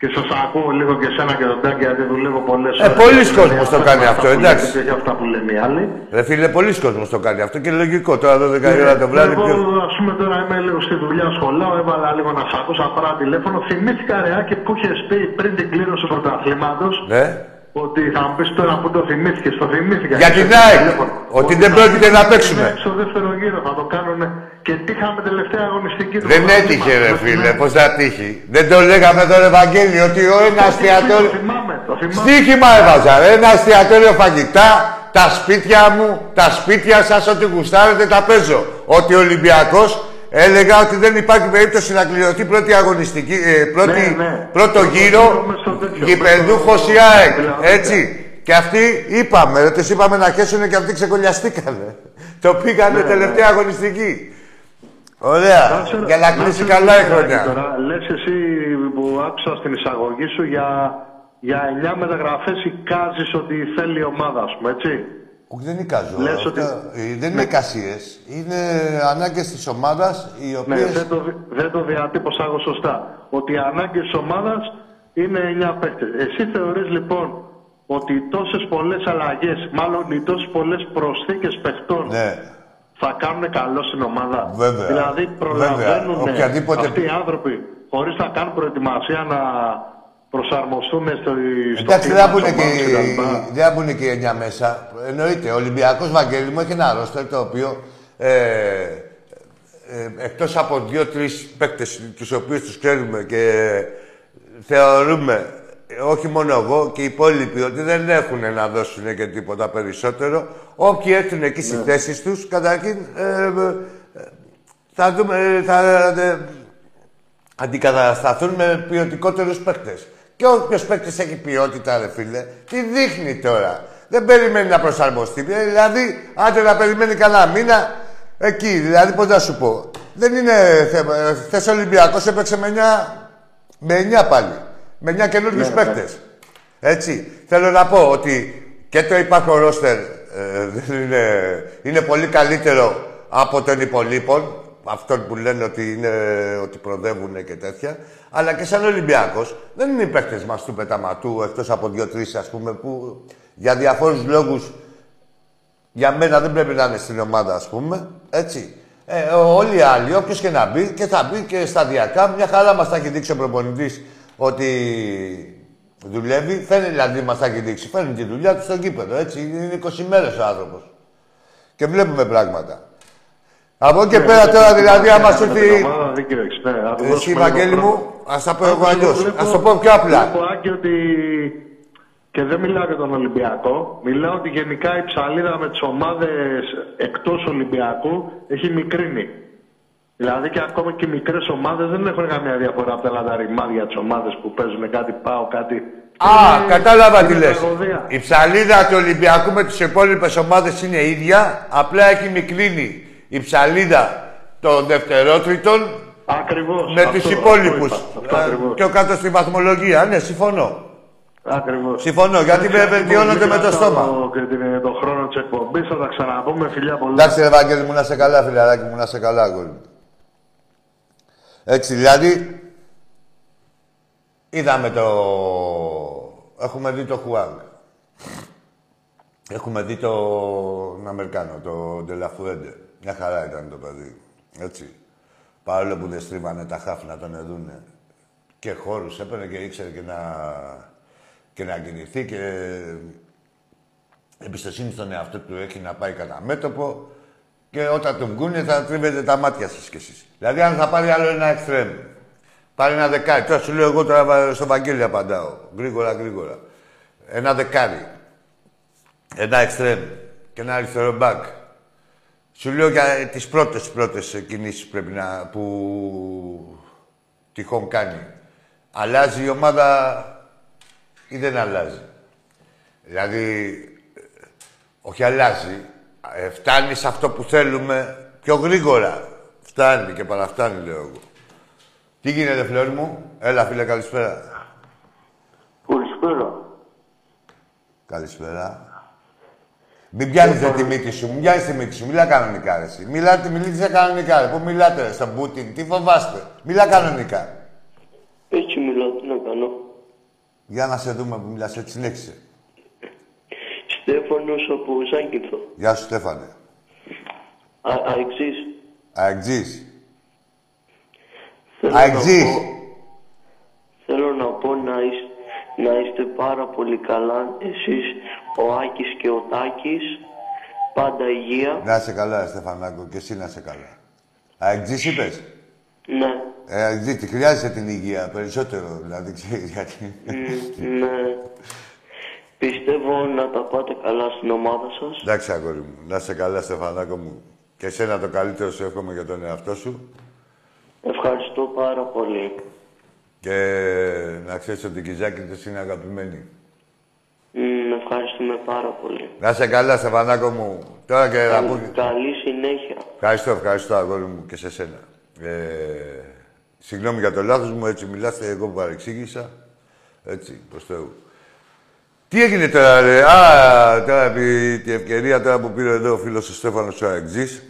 S4: Και σας ακούω λίγο και εσένα και τον Τάκη, γιατί δουλεύω πολλές
S1: Ε, πολλοί κόσμος το κάνει αυτό, εντάξει.
S4: Και αυτά που λένε οι άλλοι.
S1: Ρε φίλε, πολλοί κόσμος το κάνει αυτό και είναι λογικό. Τώρα 12 η ώρα το βράδυ.
S4: Εγώ,
S1: ποιος-
S4: ας πούμε, τώρα είμαι λίγο στη δουλειά, σχολάω, έβαλα λίγο να σ' ακούσω, πάρα τηλέφωνο. Θυμήθηκα ρεάκι που είχες πει πριν την κλήρωση του πρωταθλήματος
S1: Ναι.
S4: ότι θα μου πεις τώρα που το θυμήθηκες, το θυμήθηκα.
S1: Για την
S4: Είχε
S1: ΑΕΚ,
S4: τηλέφωνο.
S1: ότι δεν πρόκειται να παίξουμε.
S4: Είναι Στο δεύτερο γύρο θα το κάνουν και τι είχαμε τελευταία αγωνιστική του
S1: Δεν
S4: πρωταθλήματος.
S1: έτυχε ρε
S4: Ναι.
S1: φίλε, πώς θα τύχει. Δεν το λέγαμε τον Ευαγγέλιο ότι ο ένα
S4: Το
S1: εστιατόριο...
S4: θυμάμαι, το θυμάμαι.
S1: Στίχημα έβαζα ρε, ένα εστιατόριο φαγητά, τα σπίτια μου, τα σπίτια σας, ό,τι γουστάρετε τα παίζω. Ότι ο Ολυμπιακός έλεγα ότι δεν υπάρχει περίπτωση να κληρωθεί πρώτη αγωνιστική, ε, πρώτη,
S4: Ναι, ναι.
S1: πρώτο
S4: Πρώτο
S1: γύρο
S4: γύρο μες στο τέτοιο,
S1: γηπεδούχος
S4: μες
S1: η
S4: στο-
S1: ΑΕΚ.
S4: δηλαδή,
S1: Έτσι. Και αυτοί είπαμε, ρε, τους είπαμε να χέσουν και αυτοί ξεκολλιαστήκανε. Το πήγανε τελευταία αγωνιστική. Ωραία. Για να κλείσει καλά η χρονιά.
S4: Τώρα, λες εσύ που άκουσα στην εισαγωγή σου για, για 9 μεταγραφές εικάζεις ότι θέλει η ομάδα, ας πούμε, έτσι.
S1: Όχι, δεν εικάζω.
S4: Λες
S1: Αυτά,
S4: ότι-
S1: ε, δεν είναι εικασίες. Είναι ανάγκες της ομάδας, οι
S4: Ναι,
S1: οποίες...
S4: δεν το, δι- δεν το διατύπωσα εγώ σωστά. Ότι οι ανάγκες της ομάδας είναι 9 παίκτες. Εσύ θεωρείς λοιπόν ότι οι τόσες πολλές αλλαγές, μάλλον οι τόσες πολλές προσθήκες παιχτών
S1: Ναι.
S4: Θα κάνουν καλό στην ομάδα.
S1: Βέβαια.
S4: Δηλαδή προλαβαίνουν
S1: Βέβαια. Οποιαδήποτε-
S4: αυτοί οι άνθρωποι χωρίς να κάνουν προετοιμασία να προσαρμοστούν στο, στο
S1: Εντάξει,
S4: κλίμα
S1: δεν θα
S4: της
S1: πούνε
S4: ομάδας
S1: και,
S4: κτλ.
S1: δεν θα πούνε και οι εννιά μέσα. Εννοείται, ο Ολυμπιακός Βαγγέλη μου έχει ένα ρόστερ το οποίο ε, ε, εκτός από δύο-τρεις παίκτες τους οποίους τους ξέρουμε και θεωρούμε ε, όχι μόνο εγώ και οι υπόλοιποι ότι δεν έχουν να δώσουν και τίποτα περισσότερο. Όποιοι έρθουν εκεί στις θέσεις τους, καταρχήν ε, ε, θα δούμε, ε, θα ε, αντικατασταθούν με ποιοτικότερους παίκτες. Και όποιος παίκτης έχει ποιότητα, ρε φίλε, τη δείχνει τώρα. Δεν περιμένει να προσαρμοστεί. Ε, Δηλαδή, άντε να περιμένει κανένα μήνα, εκεί. Δηλαδή, πώς να σου πω. Δεν είναι θέμα. Χθε ο Ολυμπιακός έπαιξε με 9, με 9 πάλι. Με 9 καινούριου
S4: Ναι,
S1: ναι, παίκτες. Έτσι. Θέλω να πω ότι και το υπάρχον ρόστερ ε, δεν είναι, είναι πολύ καλύτερο από των υπολείπων. Αυτών που λένε ότι, είναι, ότι προδεύουν και τέτοια. Αλλά και σαν Ολυμπιακός δεν είναι οι παίκτες μας του πεταματού εκτός από δύο-τρεις ας πούμε που για διαφόρους λόγους για μένα δεν πρέπει να είναι στην ομάδα, ας πούμε. Έτσι. Ε, όλοι οι άλλοι, όποιος και να μπει και θα μπει και σταδιακά, μια χαρά μας τα έχει δείξει ο προπονητής ότι δουλεύει. Φαίνεται δηλαδή μας τα έχει δείξει. Φέρνει τη δουλειά του στο κήπεδο. Έτσι. Είναι 20 μέρε ο άνθρωπος. Και βλέπουμε πράγματα. Από εκεί και πέρα τώρα δηλαδή, άμα σου
S4: Με
S1: έρθει.
S4: την ομάδα δίκιο έχεις, ναι. Θα του
S1: Εσύ,
S4: δώσουμε
S1: Βαγγέλη
S4: λίγο
S1: μου,
S4: χρόνο.
S1: ας τα πω εγώ
S4: Άκουσα,
S1: αλλιώς.
S4: βλέπω-
S1: Α το πω πιο απλά.
S4: Βλέπω, Άκη, ότι... Και δεν μιλάω για τον Ολυμπιακό. Μιλάω ότι γενικά η ψαλίδα με τις ομάδες εκτός Ολυμπιακού έχει μικρύνει. Δηλαδή και ακόμα και οι μικρές ομάδες δεν έχουν καμία διαφορά από τα λαταριμάδια τις ομάδες που παίζουν κάτι πάω, κάτι...
S1: Α,
S4: Είναι-
S1: κατάλαβα
S4: είναι
S1: τι λες.
S4: τραγωδία.
S1: Η ψαλίδα του Ολυμπιακού με τις υπόλοιπες ομάδες είναι ίδια, απλά έχει μικρύνει η ψαλίδα των δευτερότριτων
S4: Ακριβώς.
S1: με
S4: αυτό-
S1: τους
S4: αυτό
S1: υπόλοιπους.
S4: είπα, Αυτό
S1: Ε,
S4: ακριβώς.
S1: Πιο κάτω στη βαθμολογία, ναι, συμφωνώ.
S4: Ακριβώς.
S1: Συμφωνώ, γιατί με βελτιώνονται με το στόμα.
S4: Το, και την, το χρόνο της εκπομπής θα τα ξαναπούμε. Φιλιά πολλά.
S1: Εντάξει, ρε Ευαγγέλη μου, να σε καλά, φιλαράκι μου, να σε καλά, αγόρι μου. Έτσι, δηλαδή, είδαμε το... Έχουμε δει το Χουάνγκ. Έχουμε δει τον Αμερικάνο, το Ντελαφουέντε. Μια χαρά ήταν το παιδί. Έτσι. Παρόλο που δεν στρίβανε τα χάφ να τον εδούνε. Και χώρους έπαιρνε και ήξερε και να, και να κινηθεί και εμπιστοσύνη στον εαυτό του έχει να πάει κατά μέτωπο και όταν τον βγούνε θα τρίβετε τα μάτια σας κι εσείς. Δηλαδή αν θα πάρει άλλο ένα εξτρέμ, πάρει ένα δεκάρι, τώρα σου λέω εγώ τώρα στο Βαγγέλη απαντάω, γρήγορα γρήγορα. Ένα δεκάρι, ένα εξτρέμ και ένα αριστερό μπακ. Σου λέω για τις πρώτες πρώτες κινήσεις πρέπει να, που τυχόν κάνει. Αλλάζει η ομάδα ή δεν αλλάζει; Δηλαδή, όχι αλλάζει, ε, φτάνει σε αυτό που θέλουμε πιο γρήγορα. Φτάνει και παραφτάνει, λέω εγώ. Τι γίνεται, φλόρ μου; Έλα, φίλε, καλησπέρα.
S5: Καλησπέρα.
S1: Καλησπέρα. Μην πιάνεις ρε, τη μύτη σου, μην πιάνεις τη μύτη σου. Μιλά κανονικά, ρε, εσύ. Μιλάτε, μιλείτε κανονικά, ρε. Πού μιλάτε, ρε, στον Πούτιν, τι φοβάστε. Μιλά κανονικά.
S5: Έτσι μιλάω, τι να κάνω.
S1: Για να σε δούμε που μιλάς έτσι, συνέχισε.
S5: Στέφανος από Ζάγκηθο.
S1: Γεια σου, Στέφανε.
S5: Α, αεξής.
S1: Αεκτζής.
S5: Θέλω να
S1: Αεκτζής.
S5: πω- Θέλω να πω να είστε, να είστε πάρα πολύ καλά εσείς, ο Άκης και ο Τάκης. Πάντα υγεία.
S1: Να είσαι καλά, Στεφανάκο, και εσύ να είσαι καλά. Αεκτζής είπες;
S5: Ναι.
S1: Ε, Αεκτζή, τη χρειάζεσαι την υγεία περισσότερο, δηλαδή, ξέρεις γιατί.
S5: Μ, ναι. Πιστεύω να τα πάτε καλά στην ομάδα σας.
S1: Εντάξει, αγόρι μου. Να είσαι καλά, Στεφανάκο μου. Και εσένα το καλύτερο σου εύχομαι για τον εαυτό σου.
S5: Ευχαριστώ πάρα πολύ.
S1: Και να ξέρεις ότι η Κιζάκη της είναι αγαπημένη.
S5: Μ, ευχαριστούμε πάρα πολύ.
S1: Να είσαι καλά, Στεφανάκο μου. Τώρα και να πω...
S5: Καλή συνέχεια.
S1: Ευχαριστώ, ευχαριστώ, αγόρι μου, και σε σένα. Ε, συγγνώμη για το λάθος μου, έτσι μιλάστε, εγώ που παρεξήγησα. Έτσι, προς Θεού. Τι έγινε τώρα, ρε; Α, τώρα επί τη ευκαιρία τώρα που πήρε εδώ ο φίλος ο Στέφανος ο Αεξής.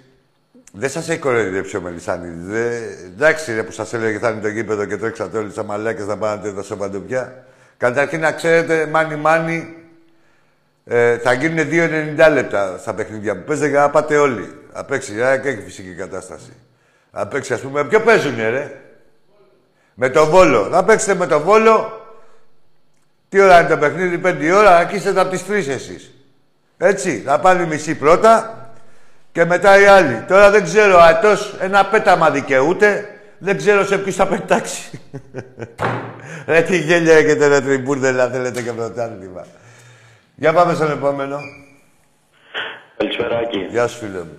S1: Δεν σας έχει κοροϊδέψει ο Μελισάνιδης. Δε... Εντάξει, ρε, που σας έλεγε θα είναι το γήπεδο και τρέξατε όλοι σαν μαλάκες να πάνε εδώ σε παντοπιά. Καταρχήν να ξέρετε, μάνι μάνι, ε, θα γίνουν 2,90 λεπτά στα παιχνίδια που παίζετε για να πάτε όλοι. Απ' έξι, ε, και έχει φυσική κατάσταση. Απ' έξι, ας πούμε, ποιο παίζουνε, ρε; Με τον Βόλο. Να παίξετε με τον Βόλο. Τι ώρα είναι το παιχνίδι, πέντε ώρα, αρχίσετε από τις τρεις εσείς. Έτσι, θα πάλι μισή πρώτα και μετά οι άλλοι. Τώρα δεν ξέρω, ατός ένα πέταμα δικαιούται. Δεν ξέρω σε ποιους θα πετάξει. ρε τι γέλια έχετε ρε τριμπούρδελα, θέλετε και πρωτάθλημα. Για πάμε στον επόμενο.
S6: Καλησπεράκι.
S1: Γεια σου φίλε μου.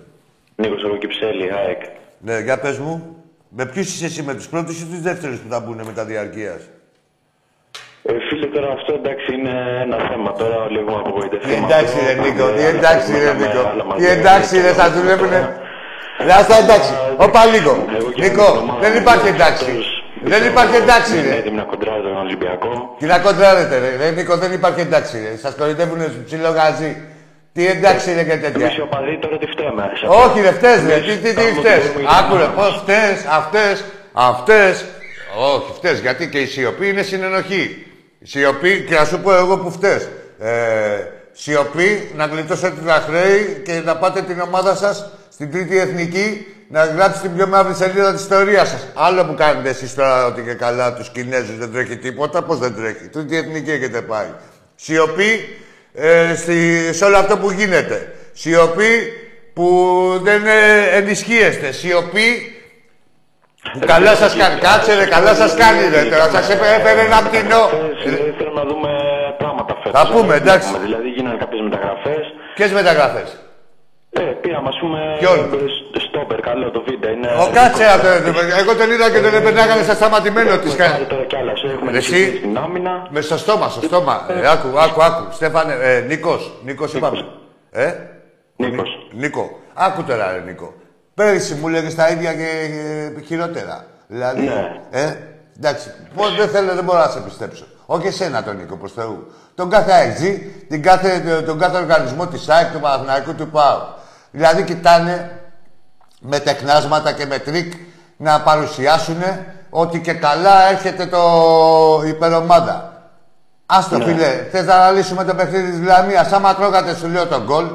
S6: Νίκος από Κυψέλη, ΑΕΚ.
S1: Ναι, για πες μου. Με ποιους είσαι εσύ, με τους πρώτους ή τους δεύτερους που θα μπουν μετά διαρκείας;
S6: Ε, φίλε, τώρα αυτό εντάξει είναι ένα θέμα. Τώρα λίγο με απογοητευτεί.
S1: Τι
S6: με
S1: εντάξει
S6: αυτό.
S1: ρε Νίκο, τι
S6: Ε,
S1: εντάξει ρε
S6: άλλα
S1: Νίκο.
S6: άλλα
S1: Τι
S6: μαζί.
S1: εντάξει ρε, θα δουλεύουνε. Ρε, άστα εντάξει. Όπα λίγο.
S6: Εγώ και
S1: Νίκο,
S6: με την ομάδα
S1: δεν
S6: μου,
S1: υπάρχει εντάξει.
S6: αυτός
S1: Δεν υπάρχει εντάξει
S6: είναι
S1: ρε.
S6: έτοιμοι να κοντράρει τον Ολυμπιακό.
S1: Τι να κοντράρετε ρε. Ρε Νίκο, δεν υπάρχει εντάξει ρε. Σας κορυδεύουνε στο ψηλό γαζί. Τι εντάξει ρε και τέτοια.
S6: Εμείς οι οπαδοί τώρα τι φταίμε. σε
S1: Όχι ρε, φταίς ρε. Τι, τι, τι
S6: κάνουμε
S1: φταίς.
S6: ό,τι μπορούμε για την
S1: Άκου ρε,
S6: ομάδα
S1: πώς
S6: μας.
S1: φταίς, αυτές, αυτές. Όχι, φταίς, γιατί και η σιωπή είναι συνενοχή. Σιωπή, και να σου πω εγώ που φταίς. Ε, σιωπή, να γλιτώσετε τα χρέη και να πάτε την ομάδα σας στην τρίτη εθνική να γράψει την πιο μαύρη σελίδα της ιστορίας σας. Άλλο που κάνετε εσείς τώρα ότι και καλά τους Κινέζους δεν τρέχει τίποτα, πώς δεν τρέχει. Τρίτη εθνική έχετε πάει. Σιωπή ε, στη, σε όλο αυτό που γίνεται. Σιωπή που δεν ε, ενισχύεστε. Σιωπή που καλά σας κάνει. Κάτσε ρε, καλά σας κάνει ρε. Τώρα σας έφερε έφερε ένα πτηνό.
S6: Χθες, ε, Θέλω να δούμε πράγματα φέτος.
S1: Θα πούμε,
S6: Δεν
S1: εντάξει.
S6: έχουμε. Δηλαδή γίνανε κάποιες μεταγραφές.
S1: Ποιες μεταγραφές;
S6: Ε, πήραμε ας πούμε...
S1: Ποιον;
S6: ε, Στόπερ, καλό το βίντεο. Είναι...
S1: Ο κάτσε ρε, το- εγώ τον είδα και τον επερνάγανε στα σταματημένο της.
S6: Έχουμε πάρει τώρα κι άλλα. Έχουμε
S1: Ρε, εσύ;
S6: ενισχυθεί στην άμυνα.
S1: Με στο στόμα, στο στόμα. Ε, άκου, άκου, άκου. Στέφανε, ε, Νίκος, Νίκος είπαμε. Ε,
S6: Νίκος.
S1: Νίκο. Άκου τώρα, ρε Νίκο. Πέρυσι μου 'λεγες τα ίδια και ε, χειρότερα. Δηλαδή,
S6: Ναι.
S1: ε, εντάξει, πώς δεν θέλω, δεν μπορώ να σε πιστέψω. Όχι εσένα τον Νίκο, προς Θεού. Τον κάθε ΑΕΚτζή, την κάθε, τον κάθε οργανισμό της ΑΕΚ, του Παναθηναϊκού, του ΠΑΟ. Δηλαδή, κοιτάνε με τεχνάσματα και με τρικ να παρουσιάσουν ότι και καλά έρχεται το η υπερομάδα. Άστο φίλε, θες να αναλύσουμε το παιχνίδι της Λαμίας. Άμα τρώγατε σου λέω τον γκολ,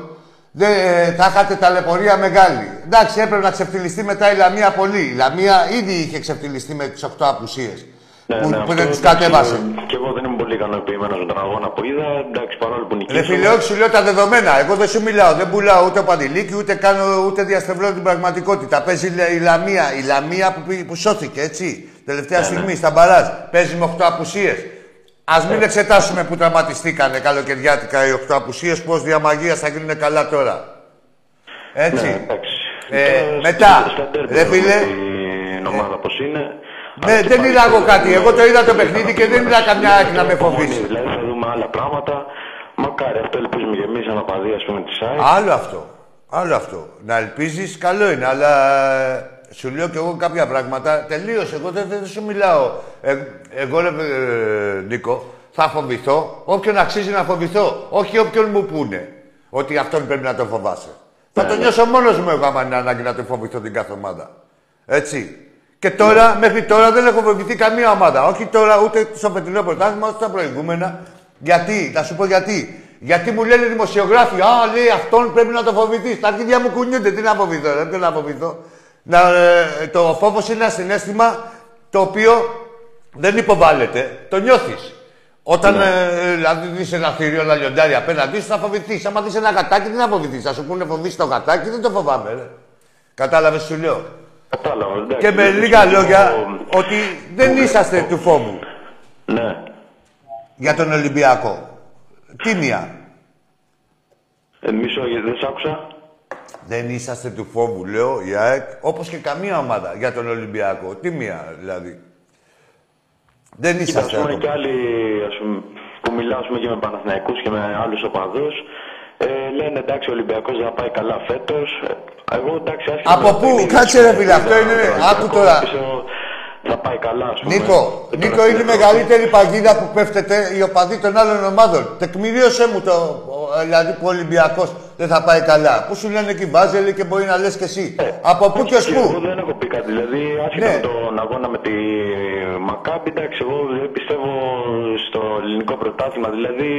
S1: δεν, ε, θα είχατε ταλαιπωρία μεγάλη. Εντάξει, έπρεπε να ξεφτυλιστεί μετά η Λαμία πολύ. Η Λαμία ήδη είχε ξεφτυλιστεί με τις 8 απουσίες.
S6: Ναι,
S1: που,
S6: ναι,
S1: που
S6: αυτό,
S1: δεν τους
S6: εντάξει,
S1: κατέβασε.
S6: Και εγώ δεν είμαι πολύ ικανοποιημένος με τον αγώνα που είδα. Εντάξει, παρόλο που
S1: Ρε
S6: νικήσαμε.
S1: φίλε, όχι, σου λέω τα δεδομένα. Εγώ δεν σου μιλάω. Δεν πουλάω ούτε παντιλίκι, ούτε κάνω ούτε διαστρεβλώνω την πραγματικότητα. Παίζει η Λα- η Λαμία. Η Λαμία που, πήγε- που σώθηκε, έτσι. Τελευταία
S6: Ναι,
S1: στιγμή στα μπαράζ. Παίζει με 8 απουσίες. Α μην εξετάσουμε που τραυματιστήκανε καλοκαιριάτικα οι 8 απουσίες, πώς διαμαγείας θα γίνουν καλά τώρα. Έτσι.
S6: Ναι, εντάξει.
S1: Ε,
S6: Τώρα,
S1: μετά,
S6: στα- στα ντέρμπι
S1: ρε
S6: έχουμε
S1: φίλε.
S6: Την ομάδα πώ είναι.
S1: Ναι,
S6: Αλλά και
S1: δεν
S6: πάλι
S1: είδα εγώ
S6: θα
S1: κάτι.
S6: δούμε-
S1: Εγώ το είδα το παιχνίδι και δεν είδα καμιά ΑΕΚ να με φοβήσει.
S6: Δηλαδή θα δούμε άλλα πράγματα. Μακάρι αυτό ελπίζουμε και εμείς αναπαδί, ας πούμε, της ΣΑΕ.
S1: Άλλο αυτό. Άλλο αυτό. Να ελπίζεις, καλό είναι, αλλά ε, σου λέω κι εγώ κάποια πράγματα. Τελείωσε. Εγώ δεν, δεν σου μιλάω. Ε, εγώ, ρε, ε, Νίκο, θα φοβηθώ όποιον αξίζει να φοβηθώ. Όχι όποιον μου πούνε ότι αυτόν πρέπει να το φοβάσαι. Θα το νιώσω μόνος μου εγώ, άμα είναι ανάγκη να το φοβηθώ την κάθε ομάδα. Έτσι. Και τώρα, μέχρι τώρα δεν έχω βοηθηθεί καμία ομάδα. Όχι τώρα, ούτε στο φετινό πρωτάθλημα, ούτε στα προηγούμενα. Γιατί, θα σου πω γιατί. Γιατί μου λένε δημοσιογράφοι, Α, λέει αυτόν πρέπει να το φοβηθείς. Τα αρχίδια μου κουνιούνται. Τι να φοβηθώ, ρε, τι να φοβηθώ. Να, ε, το φόβος είναι ένα συνέστημα το οποίο δεν υποβάλλεται. Το νιώθεις. Όταν ε, δηλαδή δεις ένα θηρίο, ένα λιοντάρι απέναντί σου, θα φοβηθείς. Άμα δεις ένα γατάκι, τι να φοβηθείς. Θα σου πούνε φοβήσει το γατάκι, δεν το φοβάμαι. Ρε. Κατάλαβες, σου λέω.
S6: Κατάλαβα. εντάξει.
S1: Και με
S6: Δεν
S1: λίγα
S6: πιστεύω-
S1: λόγια, ότι δεν είσαστε του φόβου
S6: Ναι.
S1: για τον Ολυμπιακό. Τίμια.
S6: Ε, μισό, γιατί δεν σ' άκουσα.
S1: Δεν είσαστε του φόβου, λέω, η ΑΕΚ, όπως και καμία ομάδα για τον Ολυμπιακό. Τίμια, δηλαδή. Δεν
S6: Κοίτα, ας
S1: είσαστε.
S6: πούμε
S1: ακόμα.
S6: και άλλοι ας πούμε, που μιλάω ας πούμε, και με Παναθηναϊκούς και με άλλους οπαδούς ε, λένε εντάξει ο Ολυμπιακός δεν θα πάει καλά φέτος. Ε, Εγώ εντάξει άσχετα
S1: Από
S6: με το
S1: πού;
S6: παιχνίδι,
S1: Κάτσε, ρε, φίλε,
S6: είδα
S1: αυτό είναι-
S6: τον Ολυμπιακός,
S1: άκου τώρα.
S6: πιστεύω Θα πάει καλά ας πούμε.
S1: Νίκο,
S6: Ε,
S1: Νίκο,
S6: τώρα
S1: είναι η
S6: φέτος,
S1: μεγαλύτερη παγίδα που πέφτεται οι οπαδοί των άλλων ομάδων. Τεκμηρίωσέ μου το, ο- δηλαδή που ο Ολυμπιακός δεν θα πάει καλά. Πού σου λένε και οι Μπάζελοι και μπορεί να λες και εσύ. Από πού και ως
S6: και Εγώ
S1: πού.
S6: δεν έχω πει κάτι. Δηλαδή, άσχετα
S1: Ναι.
S6: με τον αγώνα με τη Μακάμπη, εντάξει, εγώ δεν πιστεύω στο ελληνικό πρωτάθλημα. Δηλαδή,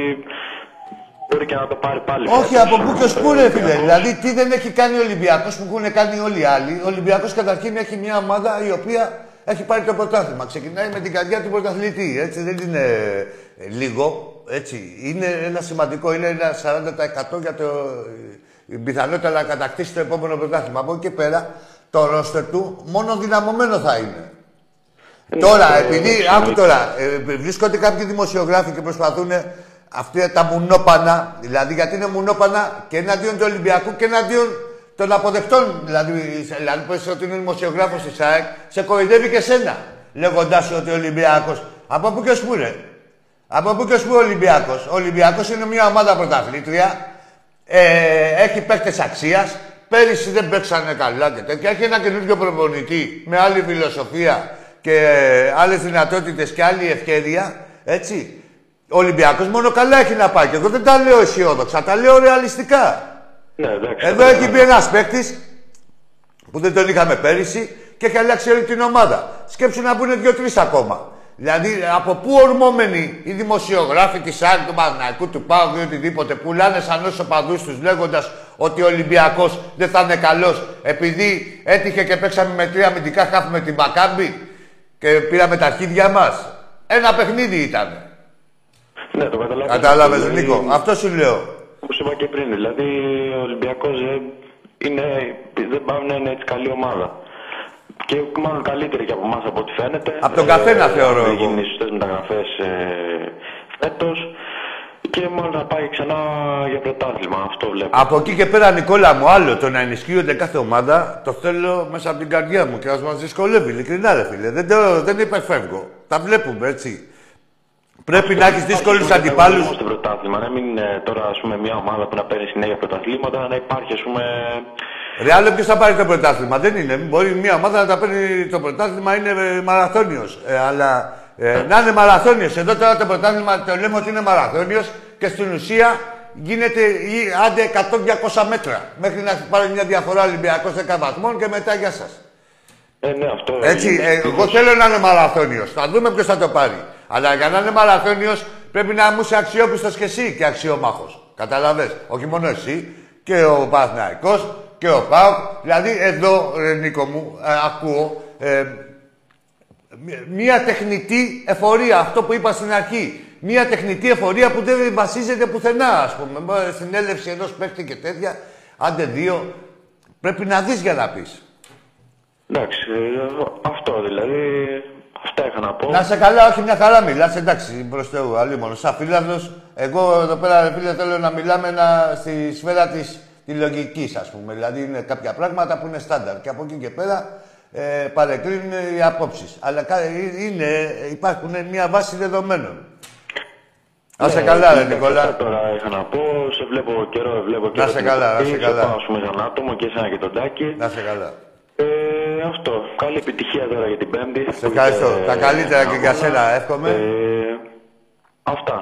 S6: μπορεί και να το πάρει πάλι.
S1: Όχι,
S6: φέτος.
S1: από πού και ως πού,
S6: Ε,
S1: ρε φίλε.
S6: Ολυμπιακός.
S1: Δηλαδή, τι δεν έχει κάνει ο Ολυμπιακός που έχουν κάνει όλοι οι άλλοι. Ο Ολυμπιακός καταρχήν έχει μια ομάδα η οποία έχει πάρει το πρωτάθλημα. Ξεκινάει με την καρδιά του πρωταθλητή. Έτσι, δεν είναι ε, λίγο. Έτσι. Είναι ένα σημαντικό, είναι ένα 40% για το, η πιθανότητα να κατακτήσει το επόμενο πρωτάθλημα. Από εκεί και πέρα, το ρόστερ του μόνο δυναμωμένο θα είναι. Τώρα, επειδή, άκου τώρα, ε, βρίσκονται κάποιοι δημοσιογράφοι και προσπαθούν αυτά τα μουνόπανα, δηλαδή γιατί είναι μουνόπανα και εναντίον του Ολυμπιακού και εναντίον των αποδεκτών. Δηλαδή, σε- δηλαδή πες ότι είναι δημοσιογράφος της ΑΕΚ, σε κοροϊδεύει και σένα, λέγοντάς σου ότι ο Ολυμπιακός. Από πού και ως πού, ρε; Από πού και ως πού ο Ολυμπιακός; Ο Ολυμπιακός είναι μια ομάδα πρωταθλήτρια, ε, έχει παίκτες αξίας, πέρυσι δεν παίξανε καλά και τέτοια. Έχει ένα καινούργιο προπονητή με άλλη φιλοσοφία και άλλες δυνατότητες και άλλη ευκαιρία, έτσι. Ο Ολυμπιακός μόνο καλά έχει να πάει και εγώ δεν τα λέω αισιόδοξα, τα λέω ρεαλιστικά.
S6: Ναι, εντάξει.
S1: Εδώ έχει μπει ένας παίκτης που δεν τον είχαμε πέρυσι και έχει αλλάξει όλη την ομάδα. Σκέψου να μπουν δύο-τρει ακόμα. Δηλαδή, από πού ορμόμενοι οι δημοσιογράφοι της ΑΕΚ, του Παναγικού, του ΠΑΟΚ ή οτιδήποτε πουλάνε σαν όσο παδού τους λέγοντας ότι ο Ολυμπιακός δεν θα είναι καλός επειδή έτυχε και παίξαμε με τρία αμυντικά χάφη με την Μακάμπη και πήραμε τα αρχίδια μας. Ένα παιχνίδι ήταν.
S6: Ναι, το καταλαβαίνω.
S1: Κατάλαβες,
S6: Δηλαδή,
S1: Νίκο; Αυτό σου λέω.
S6: Όπως είπα και πριν, δηλαδή ο Ολυμπιακός ε, είναι, δεν πάει να είναι έτσι καλή ομάδα. Και μάλλον καλύτερη και από εμάς από ό,τι φαίνεται.
S1: Απ' τον καθένα θεωρώ
S6: Έχουν
S1: εγώ.
S6: γίνει σωστές μεταγραφές ε, φέτος και μάλλον θα πάει ξανά για πρωτάθλημα. Αυτό βλέπω.
S1: Από εκεί και πέρα, Νικόλα μου, άλλο το να ενισχύονται κάθε ομάδα, το θέλω μέσα από την καρδιά μου και α μας δυσκολεύει. Ειλικρινά, ρε φίλε. Δεν, το, δεν υπερφεύγω. Τα βλέπουμε, έτσι. Πρέπει να έχεις δύσκολους
S6: Υπάρχει
S1: αντιπάλους.
S6: ανταγωνισμός Στο πρωτάθλημα, να μην είναι τώρα ας πούμε, μια ομάδα που να παίρνει συνέχεια πρωταθλήματα, να υπάρχει ας πούμε.
S1: Ρε, άλλο ποιος θα πάρει το πρωτάθλημα. Δεν είναι. Μπορεί μια ομάδα να τα παίρνει το πρωτάθλημα, είναι μαραθώνιος. Ε, αλλά ε, να είναι μαραθώνιος. Εδώ τώρα το πρωτάθλημα το λέμε ότι είναι μαραθώνιος και στην ουσία γίνεται ή, άντε 100-200 μέτρα. Μέχρι να πάρει μια διαφορά Ολυμπιακός 10 βαθμών και μετά γεια σας.
S6: Ε, ναι, αυτό
S1: Έτσι,
S6: είναι
S1: ε, εγώ
S6: ευτυχώς.
S1: θέλω να είναι μαραθώνιος. Θα δούμε ποιος θα το πάρει. Αλλά για να είναι μαραθώνιος πρέπει να μου είσαι αξιόπιστος και εσύ και αξιόμαχος. Καταλαβες. Όχι μόνο εσύ και ο Παναθηναϊκός και ο ΠΑΟΚ. Δηλαδή εδώ, ρε, Νίκο μου, ε, ακούω ε, μ- μία τεχνητή εφορία. Αυτό που είπα στην αρχή. Μία τεχνητή εφορία που δεν βασίζεται πουθενά, ας πούμε. Μπα- Στην έλευση ενός παίκτη και τέτοια. Άντε δύο. Πρέπει να δεις για να πεις.
S6: Εντάξει, ε, αυτό δηλαδή. Αυτά είχα να πω.
S1: Να σε καλά, όχι μια χαρά μιλάς. Εντάξει, προς Θεού, αλλήμον. Σαν φίλαθλος, εγώ εδώ πέρα ρε φίλε, θέλω να μιλάμε να, στη σφαίρα της τη λογική, ας πούμε. Δηλαδή είναι κάποια πράγματα που είναι στάνταρ και από εκεί και πέρα ε, παρεκκλίνουν οι απόψεις. Αλλά κα- ε, είναι, υπάρχουν μια βάση δεδομένων. Να σε
S6: Ναι,
S1: καλά, ρε
S6: εντάξει,
S1: Νικόλα.
S6: αυτά τώρα είχα να πω. Σε βλέπω καιρό, βλέπω καιρό.
S1: σε
S6: την
S1: καλά, να
S6: εκπομπή,
S1: σε καλά.
S6: πάω, ας πούμε, σαν άτομο και εσένα και τον Τάκη.
S1: Να σε καλά.
S6: Ε, αυτό. Καλή επιτυχία τώρα για την Πέμπτη.
S1: Σε ευχαριστώ.
S6: Ε,
S1: Τα καλύτερα και για
S6: αγώνα.
S1: σένα, εύχομαι.
S6: Ε, αυτά.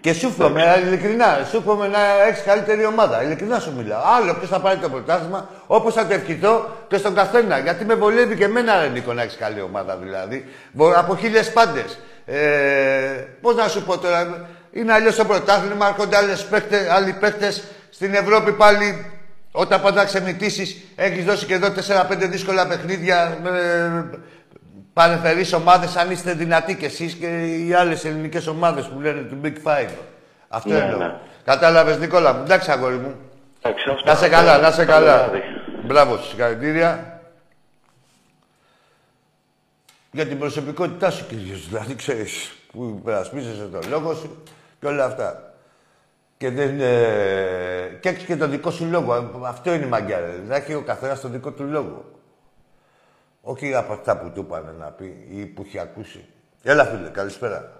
S1: Και σου εύχομαι, ειλικρινά, σου εύχομαι να έχεις καλύτερη ομάδα. Ειλικρινά σου μιλάω. Άλλο ποιος θα πάρει το πρωτάθλημα, όπως θα το ευχηθώ και στον καθένα. Γιατί με βολεύει και εμένα, ρε Νίκο, να έχεις καλή ομάδα δηλαδή. Μπο- Από χίλιες πάντες. Ε, Πώς να σου πω τώρα, είναι αλλιώς το πρωτάθλημα, έρχονται άλλες παίκτες, άλλοι παίκτες στην Ευρώπη πάλι. Όταν πας να ξενιτήσεις, έχεις δώσει και εδώ 4-5 δύσκολα παιχνίδια με παρεμφερείς ομάδες, αν είστε δυνατοί κι εσείς και οι άλλες ελληνικές ομάδες που λένε του Big Five. Αυτό
S6: Ναι,
S1: εννοώ.
S6: ναι.
S1: Κατάλαβες, Νικόλα μου. Εντάξει, αγόρι μου.
S6: Εντάξει, αυτά.
S1: Να σε καλά, να σε
S6: Καλό
S1: καλά.
S6: βράδυ.
S1: Μπράβο, συγχαρητήρια. Για την προσωπικότητά σου κυρίως, δηλαδή ξέρεις, που υπερασπίζεσαι τον λόγο σου και όλα αυτά. Και δεν... Ε, και έχεις και τον δικό σου λόγο. Αυτό είναι η μαγιά, ρε. Να έχει ο καθένας τον δικό του λόγο. Όχι από αυτά που του είπανε να πει ή που έχει ακούσει. Έλα, φίλε, καλησπέρα.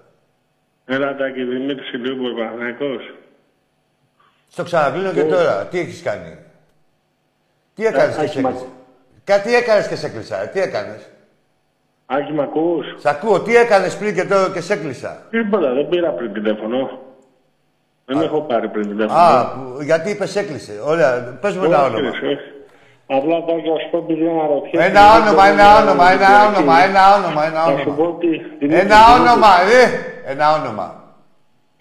S4: Έλα, Τάκη, Δημήτρης Ηλιούπολ, Παναθηναϊκός.
S1: Στο ξανακλίνω και τώρα. Τι έχεις κάνει; Τι έκανες και
S4: Άκη,
S1: σε
S4: μα-
S1: έκλεισα. Κάτι έκανες και σε έκλεισα. ε. Τι έκανες;
S4: Άκη, μ' ακούς;
S1: Σ' ακούω. Τι έκανες πριν και τώρα και σε έκλεισα;
S4: Τίποτα, δεν πήρα πριν τηλέφωνο. Δεν έχω πάρει πριν τηλέφωνο.
S1: Α, που- γιατί είπες έκλεισε. Ωραία. Πες μου ένα
S4: Όχι,
S1: όνομα.
S4: ρε, όχι. Απλά Τάκη, να σου πω επειδή αναρωτιέσαι.
S1: Ένα
S4: δεν
S1: όνομα,
S4: ξέρω
S1: ένα
S4: να
S1: όνομα,
S4: είναι
S1: ένα
S4: Ολυμπιακή.
S1: όνομα, ένα όνομα, ένα
S4: Θα σου πω
S1: όνομα.
S4: ότι... Δημήτρης,
S1: Ένα
S4: Δημήτρης.
S1: όνομα, ρε. Ένα όνομα.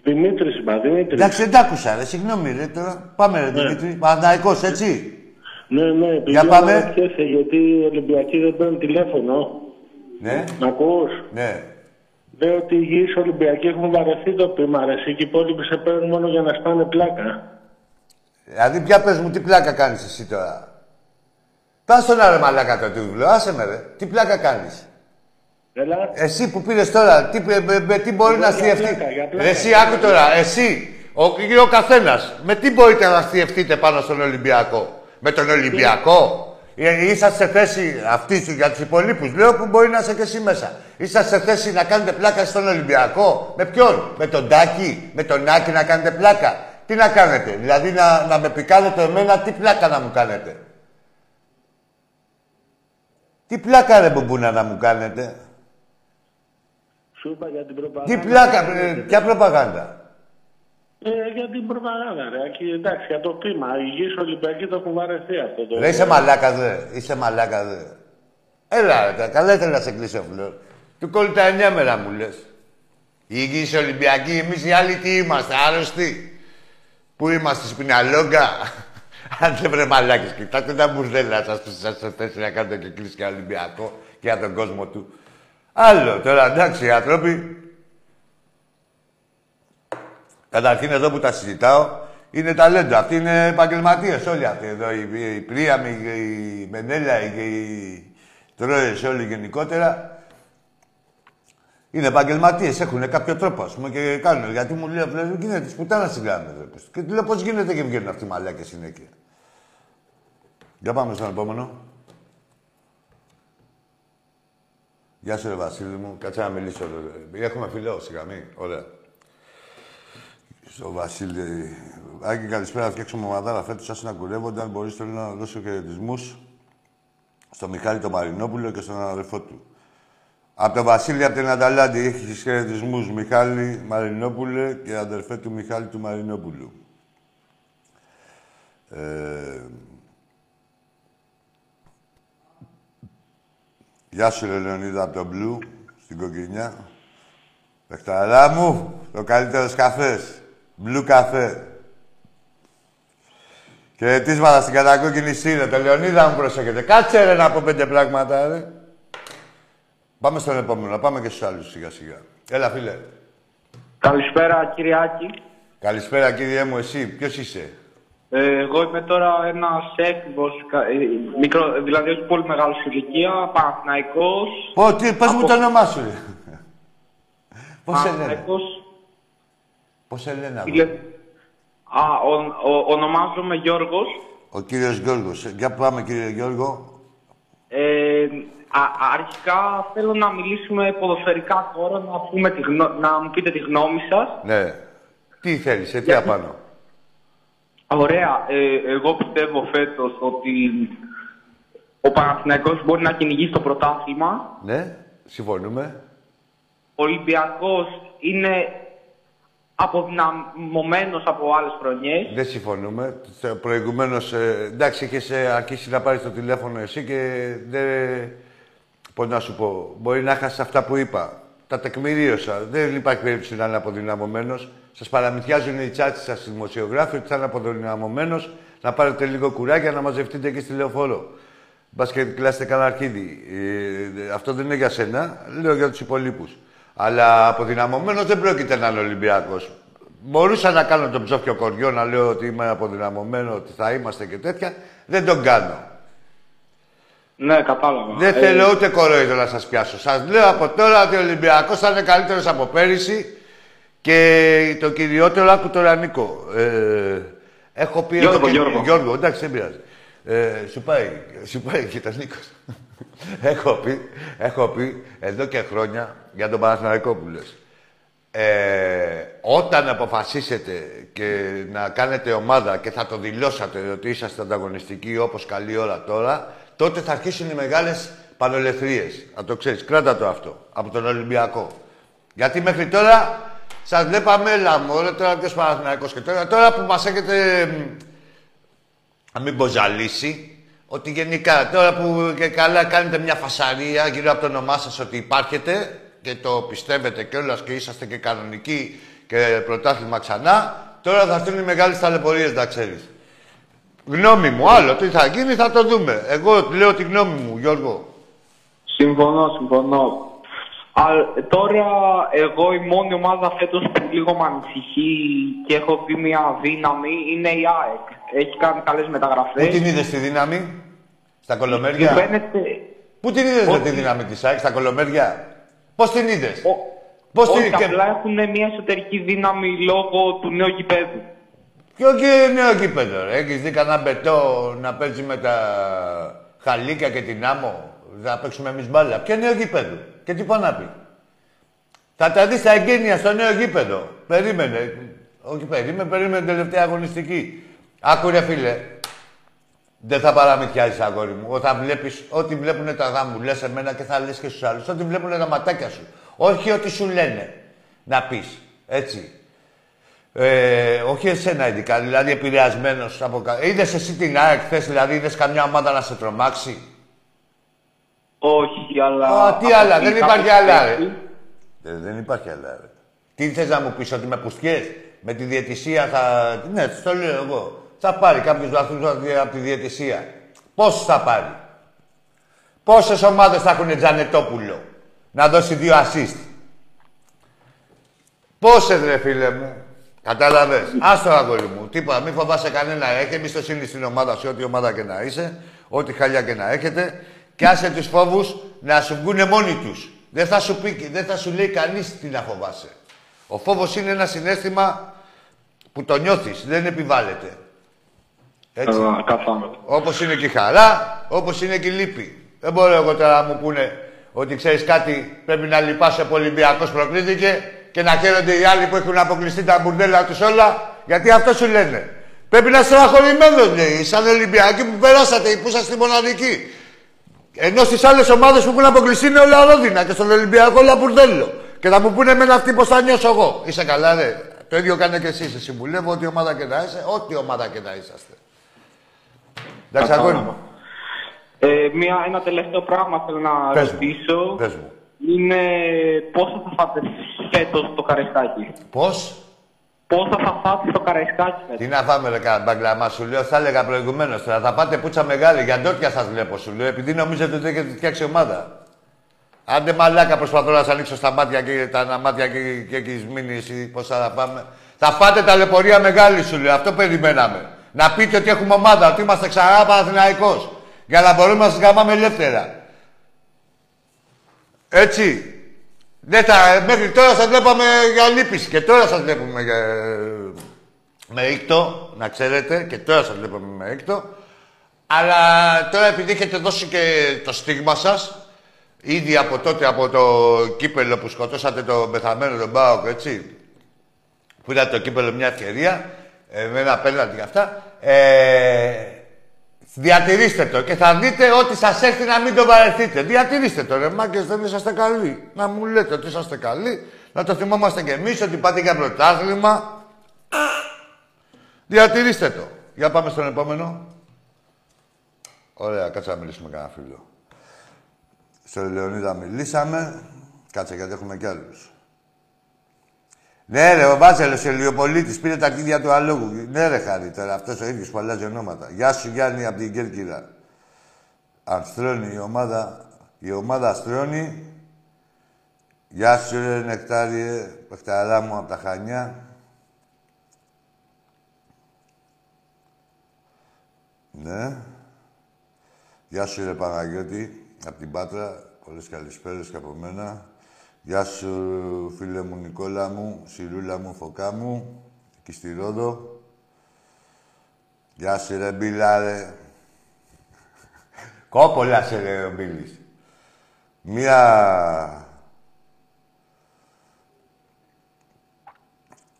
S4: Δημήτρης είπα, Δημήτρης.
S1: Εντάξει, δεν τ' άκουσα, ρε. Συγγνώμη, ρε. Τώρα πάμε, ρε, Δημήτρη. Παναθηναϊκός, έτσι.
S4: Ναι, ναι, επειδή
S1: Για πάμε.
S4: αναρωτιέσαι, γιατί οι Ολυμπιακοί δεν παίρνουν τηλέφωνο.
S1: Ναι,
S4: Μ' ακούς;
S1: ναι.
S4: Λέω ότι οι υγιείς Ολυμπιακοί έχουν βαρεθεί το πείμα, ρε. Εσύ και οι υπόλοιποι σε παίρνουν μόνο για να σπάνε πλάκα.
S1: Δηλαδή, πια πες μου, τι πλάκα κάνεις εσύ τώρα. Πας στον άρε μαλάκα το τούβλο, άσε με, ρε. Τι πλάκα κάνεις;
S4: Έλα.
S1: Εσύ που πήρες τώρα, τι, με, με- με τι μπορεί
S4: Εγώ
S1: να
S4: για
S1: αστιευτεί.
S4: πλάκα, για πλάκα.
S1: Ρε, εσύ άκου τώρα, εσύ, ο, ο καθένας, με τι μπορείτε να αστιευτείτε πάνω στον Ολυμπιακό; Με τον Ολυμπιακό; Ε, Είσαστε σε θέση, αυτή σου για τους υπολείπους, λέω που μπορεί να είσαι και εσύ μέσα. Είσαστε σε θέση να κάνετε πλάκα στον Ολυμπιακό; Με ποιον, με τον Τάκη, με τον Άκη να κάνετε πλάκα; Τι να κάνετε, δηλαδή να, να με πικάνετε εμένα, τι πλάκα να μου κάνετε; Τι πλάκα ρε μπουμπούνα να μου κάνετε;
S4: Σου είπα για την προπαγάνδα.
S1: Τι πλάκα, ε, ποια προπαγάνδα;
S4: Ε, για την προπαγάνδα, ρε. Και, εντάξει, για το πείμα. Οι υγιείς Ολυμπιακοί το έχουν βαρεθεί αυτό το.
S1: Ρε είσαι μαλάκα δε, είσαι μαλάκα δε. Έλα ρε, καλά ήθελα να σε κλείσω φλόρ. Του κόλλει τα εννιά μέρα μου λες. Οι υγιείς Ολυμπιακοί, εμείς οι άλλοι τι είμαστε, άρρωστοι; Πού είμαστε, σπιναλόγκα; Άντε βρε μαλάκες, κοιτάξτε τα μπουρδέλα σας που σας σε θέση να κάνετε και κλείσει και Ολυμπιακό και για τον κόσμο του. Άλλο, τώρα εντάξει, οι άνθρωποι Καταρχήν εδώ που τα συζητάω είναι ταλέντα. Αυτοί είναι επαγγελματίες όλοι αυτοί εδώ. Η, η Πρίαμη, η Μενέλα, οι, οι Τρόες όλοι γενικότερα. Είναι επαγγελματίες, έχουν κάποιο τρόπο ας πούμε και κάνουν. Γιατί μου λέει, δεν γίνεται τη πουτάνα στην γράμμα. Και του λέω πώς γίνεται και βγαίνουν αυτοί οι μαλάκε συνέχεια. Για πάμε στον επόμενο. Γεια σου, ρε Βασίλη μου. Κάτσε να μιλήσω. Ρε. Έχουμε φιλό, σιγά μη. Ωραία. Στο Βασίλη. Άκη, καλησπέρα. Θα φτιάξουμε ομαδάρα φέτος. Σας να κουρεύονται. Αν μπορείς, θέλω να δώσω χαιρετισμούς στο Μιχάλη τον Μαρινόπουλο και στον αδερφό του. Από τον Βασίλη από την Αταλάντη έχει χαιρετισμού Μιχάλη Μαρινόπουλε και αδερφέ του Μιχάλη του Μαρινόπουλου. Ε, Γεια σου, ρε Λεωνίδα, από το Μπλου, στην Κοκκινιά. Πεχταρά μου, το καλύτερο καφές. Μπλου καφέ. Και τίσματα στην κατακόκκινη σύνο. Το Λεωνίδα μου προσέχετε. Κάτσε ρε να πω πέντε πράγματα, ρε. Πάμε στον επόμενο, πάμε και στους άλλους σιγά σιγά. Έλα, φίλε.
S2: Καλησπέρα, Κυριάκη.
S1: Καλησπέρα, κύριε μου, εσύ. Ποιος είσαι;
S2: Ε, εγώ είμαι τώρα ένας έφηβος, κα- ε, μικρό, δηλαδή όχι πολύ μεγάλος ηλικία, Παναθηναϊκός.
S1: Πω, τι, πες μου
S2: Από-
S1: το όνομά σου, ρε. Πώς σε λένε;
S2: Παναθηναϊκός.
S1: Πώς σε λένε,
S2: Φίλε,
S1: αγόρι.
S2: Α, ο, ο, ονομάζομαι Γιώργος.
S1: Ο κύριος Γιώργος. Ε, Για πάμε, κύριε Γιώργο.
S2: Ε, α, αρχικά θέλω να μιλήσουμε ποδοσφαιρικά τώρα, να, πούμε τη γνω... να μου πείτε τη γνώμη σας.
S1: Ναι. Τι θέλεις, σε τι
S2: Γιατί-
S1: απάνω;
S2: Ωραία. Ε, εγώ πιστεύω φέτος ότι ο Παναθηναϊκός μπορεί να κυνηγήσει το πρωτάθλημα.
S1: Ναι, συμφωνούμε.
S2: Ο Ολυμπιακός είναι αποδυναμωμένος από άλλες χρονιές.
S1: Δεν συμφωνούμε. Προηγουμένως, ε, εντάξει, είχες αρχίσει να πάρεις το τηλέφωνο εσύ και δεν. Πώς να σου πω, μπορεί να χάσει αυτά που είπα. Τα τεκμηρίωσα. Δεν υπάρχει περίπτωση να είναι αποδυναμωμένος. Σας παραμυθιάζουν οι τσάτσι σας οι δημοσιογράφοι ότι θα είναι αποδυναμωμένος, να πάρετε λίγο κουράγια να μαζευτείτε εκεί στη λεωφόρο. Μπας και κλάσετε κανένα αρχίδι. Ε, αυτό δεν είναι για σένα, λέω για τους υπολείπους. Αλλά αποδυναμωμένος δεν πρόκειται να είναι Ολυμπιακός. Μπορούσα να κάνω τον ψόφιο κοριό να λέω ότι είμαι αποδυναμωμένο, ότι θα είμαστε και τέτοια. Δεν τον κάνω.
S2: Ναι, κατάλαβα.
S1: Δεν
S2: Ε,
S1: θέλω ούτε κορόιδο να σας πιάσω. Σας λέω από τώρα ότι ο Ολυμπιακός θα είναι καλύτερος από πέρυσι και το κυριότερο, άκου τώρα Νίκο. Ε, έχω πει
S2: Γιώργο,
S1: εδώ και...
S2: Γιώργο.
S1: Γιώργο, εντάξει, δεν πειράζει. Ε, σου πάει, σου πάει και τον Νίκος. έχω, πει, έχω πει εδώ και χρόνια για τον Παναθηναϊκό που λες. Ε, όταν αποφασίσετε και να κάνετε ομάδα και θα το δηλώσατε ότι είσαστε ανταγωνιστικοί όπως καλή ώρα τώρα, τότε θα αρχίσουν οι μεγάλες πανολεθρίες. Να το ξέρεις, κράτα το αυτό, από τον Ολυμπιακό. Γιατί μέχρι τώρα σας βλέπαμε, έλα μου, όλα τώρα ποιος Παναθηναϊκός και τώρα, τώρα που μας έχετε, μ, να μην πω ζαλίσει, ότι γενικά τώρα που και καλά κάνετε μια φασαρία γύρω από το όνομά σας ότι υπάρχετε και το πιστεύετε κιόλας και είσαστε και κανονικοί και πρωτάθλημα ξανά, τώρα θα έρθουν οι μεγάλες ταλαιπωρίες, να ξέρεις. Γνώμη μου, άλλο τι θα γίνει θα το δούμε. Εγώ λέω τη γνώμη μου, Γιώργο.
S2: Συμφωνώ, συμφωνώ. Α, τώρα, εγώ η μόνη ομάδα φέτος που λίγο με ανησυχεί και έχω δει μια δύναμη είναι η ΑΕΚ. Έχει κάνει καλές
S1: Πού
S2: μεταγραφές.
S1: την είδες τη δύναμη, στα
S2: Μου
S1: κολομέρια.
S2: φαίνεται...
S1: Πού την είδες με
S2: Ότι-
S1: τη δύναμη της ΑΕΚ, στα κολομέρια; Πώς την είδες;
S2: Ο...
S1: Πώς την
S2: Όχι,
S1: και-
S2: απλά έχουν μια εσωτερική δύναμη λόγω του νέου γηπέδου.
S1: Ποιο και νέο γήπεδο, ρε. Έχεις δει κανένα μπετό να παίζει με τα χαλίκια και την άμμο; Θα παίξουμε εμείς μπάλα. Ποιο νέο γήπεδο. Και τι πάει να πει; Θα τα δεις στα εγγένεια στο νέο γήπεδο. Περίμενε. Όχι περίμενε, περίμενε την τελευταία αγωνιστική. Άκου ρε φίλε. Δεν θα παραμυθιάζεις αγόρι μου. Όταν βλέπεις ό,τι βλέπουν τα γάμου, λες εμένα και θα λες και στους άλλους. Ό,τι βλέπουν τα ματάκια σου. Όχι ό,τι σου λένε. Να πεις. Έτσι. Ε, όχι εσένα ειδικά, δηλαδή επηρεασμένος από κάτω. Είδες εσύ την ΑΕΚ χθες, δηλαδή είδες καμιά ομάδα να σε τρομάξει;
S2: Όχι, αλλά...
S1: Α, τι
S2: από
S1: άλλα,
S2: εκεί
S1: δεν
S2: κάπως
S1: υπάρχει άλλα, ρε.
S2: έτσι.
S1: Ε, δεν υπάρχει άλλα, ρε. Τι θες να μου πεις, ότι με πουστιές, με τη διαιτησία θα. Ναι, το λέω εγώ. Θα πάρει κάποιου βαθμού από τη διαιτησία. Πόσου θα πάρει; Πόσες ομάδες θα έχουν Τζανετόπουλο να δώσει δύο assist; Πόσες ρε φίλε μου; Κατάλαβες; Άστο αγόρι μου. Τίποτα. Μην φοβάσαι κανένα. Έχει εμπιστοσύνη στην ομάδα σου, ό,τι ομάδα και να είσαι, ό,τι χαλιά και να έχετε. Και άσε τους φόβους να σου βγουν μόνοι τους. Δεν θα σου πει, δεν θα σου λέει κανείς τι να φοβάσαι. Ο φόβος είναι ένα συνέστημα που το νιώθεις, δεν επιβάλλεται. Έτσι.
S2: Α, Κατάλαβα.
S1: Όπως είναι και η χαρά, όπως είναι και η λύπη. Δεν μπορώ εγώ τώρα να μου πούνε ότι ξέρεις κάτι, πρέπει να λυπάσαι που ο Ολυμπιακός προκρίθηκε και να χαίρονται οι άλλοι που έχουν αποκλειστεί τα μπουρδέλα τους όλα, γιατί αυτό σου λένε. Πρέπει να είσαι στεναχωρημένο, λέει, σαν Ολυμπιακοί που περάσατε, που είσαστε μοναδικοί. Ενώ στις άλλες ομάδες που έχουν αποκλειστεί είναι όλα ρόδινα και στον Ολυμπιακό όλα μπουρδέλο. Και θα μου πούνε εμένα αυτοί πώς θα νιώσω εγώ. Είσαι καλά, ρε. Το ίδιο κάνε και εσύ. Σε συμβουλεύω ό,τι ομάδα και να είσαι, ό,τι ομάδα και να είσαστε. Εντάξει, αγόρι μου.
S2: Ε, μια, ένα τελευταίο πράγμα θέλω να
S1: Πες μου.
S2: ρωτήσω.
S1: Πες μου.
S2: Είναι πόσο θα φάτε φέτος το καρεσκάκι.
S1: Πώς;
S2: Πόσα θα φάτε το καρεσκάκι φέτος;
S1: Τι να φάμε, ρε μπαγκλαμά, σου λέω, θα έλεγα προηγουμένως τώρα. Θα πάτε πούτσα μεγάλη, για ντόπια σας βλέπω, σου λέω, επειδή νομίζετε ότι έχετε φτιάξει ομάδα. Άντε μαλάκα, προσπαθώ να σα ανοίξω στα μάτια και τα μάτια και, και έχεις μείνει εσύ, πώς θα πάμε. Θα πάτε ταλαιπωρία μεγάλη, σου λέω, αυτό περιμέναμε. Να πείτε ότι έχουμε ομάδα, ότι είμαστε ξανά Παναθηναϊκός. Για να μπορούμε να σας γαμάμε ελεύθερα. Έτσι. Δεν θα, μέχρι τώρα σας βλέπαμε για λύπηση και τώρα σας βλέπουμε για, με ήκτο, να ξέρετε, και τώρα σας βλέπουμε με ήκτο. Αλλά τώρα επειδή έχετε δώσει και το στίγμα σας, ήδη από τότε, από το κύπελο που σκοτώσατε το πεθαμένο τον Μπάοκ, έτσι, που ήταν το κύπελο μια ευκαιρία, ε, με ένα πέναλτι και αυτά, ε, διατηρήστε το και θα δείτε ότι σας έρθει να μην το βαρεθείτε. Διατηρήστε το, ρε μάγκες, δεν είσαστε καλοί. Να μου λέτε ότι είσαστε καλοί, Να το θυμόμαστε κι εμείς ότι πάτε για πρωτάθλημα. Διατηρήστε το. Για πάμε στον επόμενο. Ωραία, κάτσε να μιλήσουμε κανένα φίλο. Στο Λεωνίδα μιλήσαμε. Κάτσε γιατί έχουμε κι άλλους. Ναι, ρε, ο Βάζελος ο Ελιοπολίτη πήρε τα κλειδιά του αλόγου. Ναι, ρε, χάρη τώρα, αυτός ο ίδιος που αλλάζει ονόματα. Γεια σου, Γιάννη, από την Κέρκυρα. Αρθρώνει η ομάδα, η ομάδα Αστρώνει. Γεια σου, ρε, Νεκτάριε, παιχταρά μου από τα Χανιά. Ναι. Γεια σου, ρε Παναγιώτη, από την Πάτρα. Πολλές καλησπέρες και από μένα. Γεια σου, φίλε μου Νικόλα μου, Σιρούλα μου, Φωκά μου, εκεί στη Ρόδο. Γεια σου, ρε Μπίλα, ρε. Κόπολα σε λέει ο Μπίλης. Μία...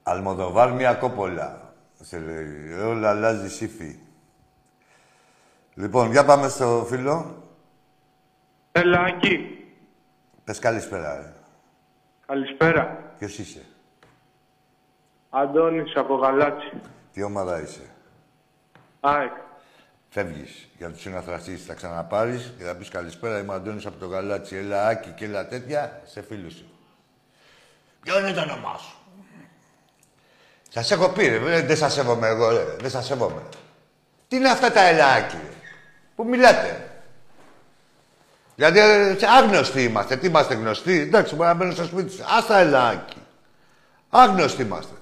S1: Αλμοδοβάρ, μία κόπολα. Σε λέει, όλα αλλάζει σύφη. Λοιπόν, για πάμε στο φίλο.
S4: Έλα, εκεί.
S1: Πες καλησπέρα, ρε.
S4: Καλησπέρα.
S1: Ποιος είσαι;
S4: Αντώνης από Γαλάτσι.
S1: Τι ομάδα είσαι;
S4: ΑΕΚ.
S1: Φεύγεις για τους συναθραστείς, θα ξαναπάρεις και θα πεις καλησπέρα, είμαι ο Αντώνης από το Γαλάτσι. Έλα Άκη και έλα τέτοια, σε φίλους σου. Ποιο είναι το όνομά σου; Σας έχω πει, ρε, δεν σας σέβομαι εγώ, ρε. Δεν σας σέβομαι. Τι είναι αυτά τα ελάκι, ρε. Που μιλάτε; Δηλαδή, ε, άγνωστοι είμαστε. Τι είμαστε γνωστοί; Εντάξει, μπορεί να μπαίνω στο σπίτι σου. Άστα ελάκι. Άγνωστοι είμαστε.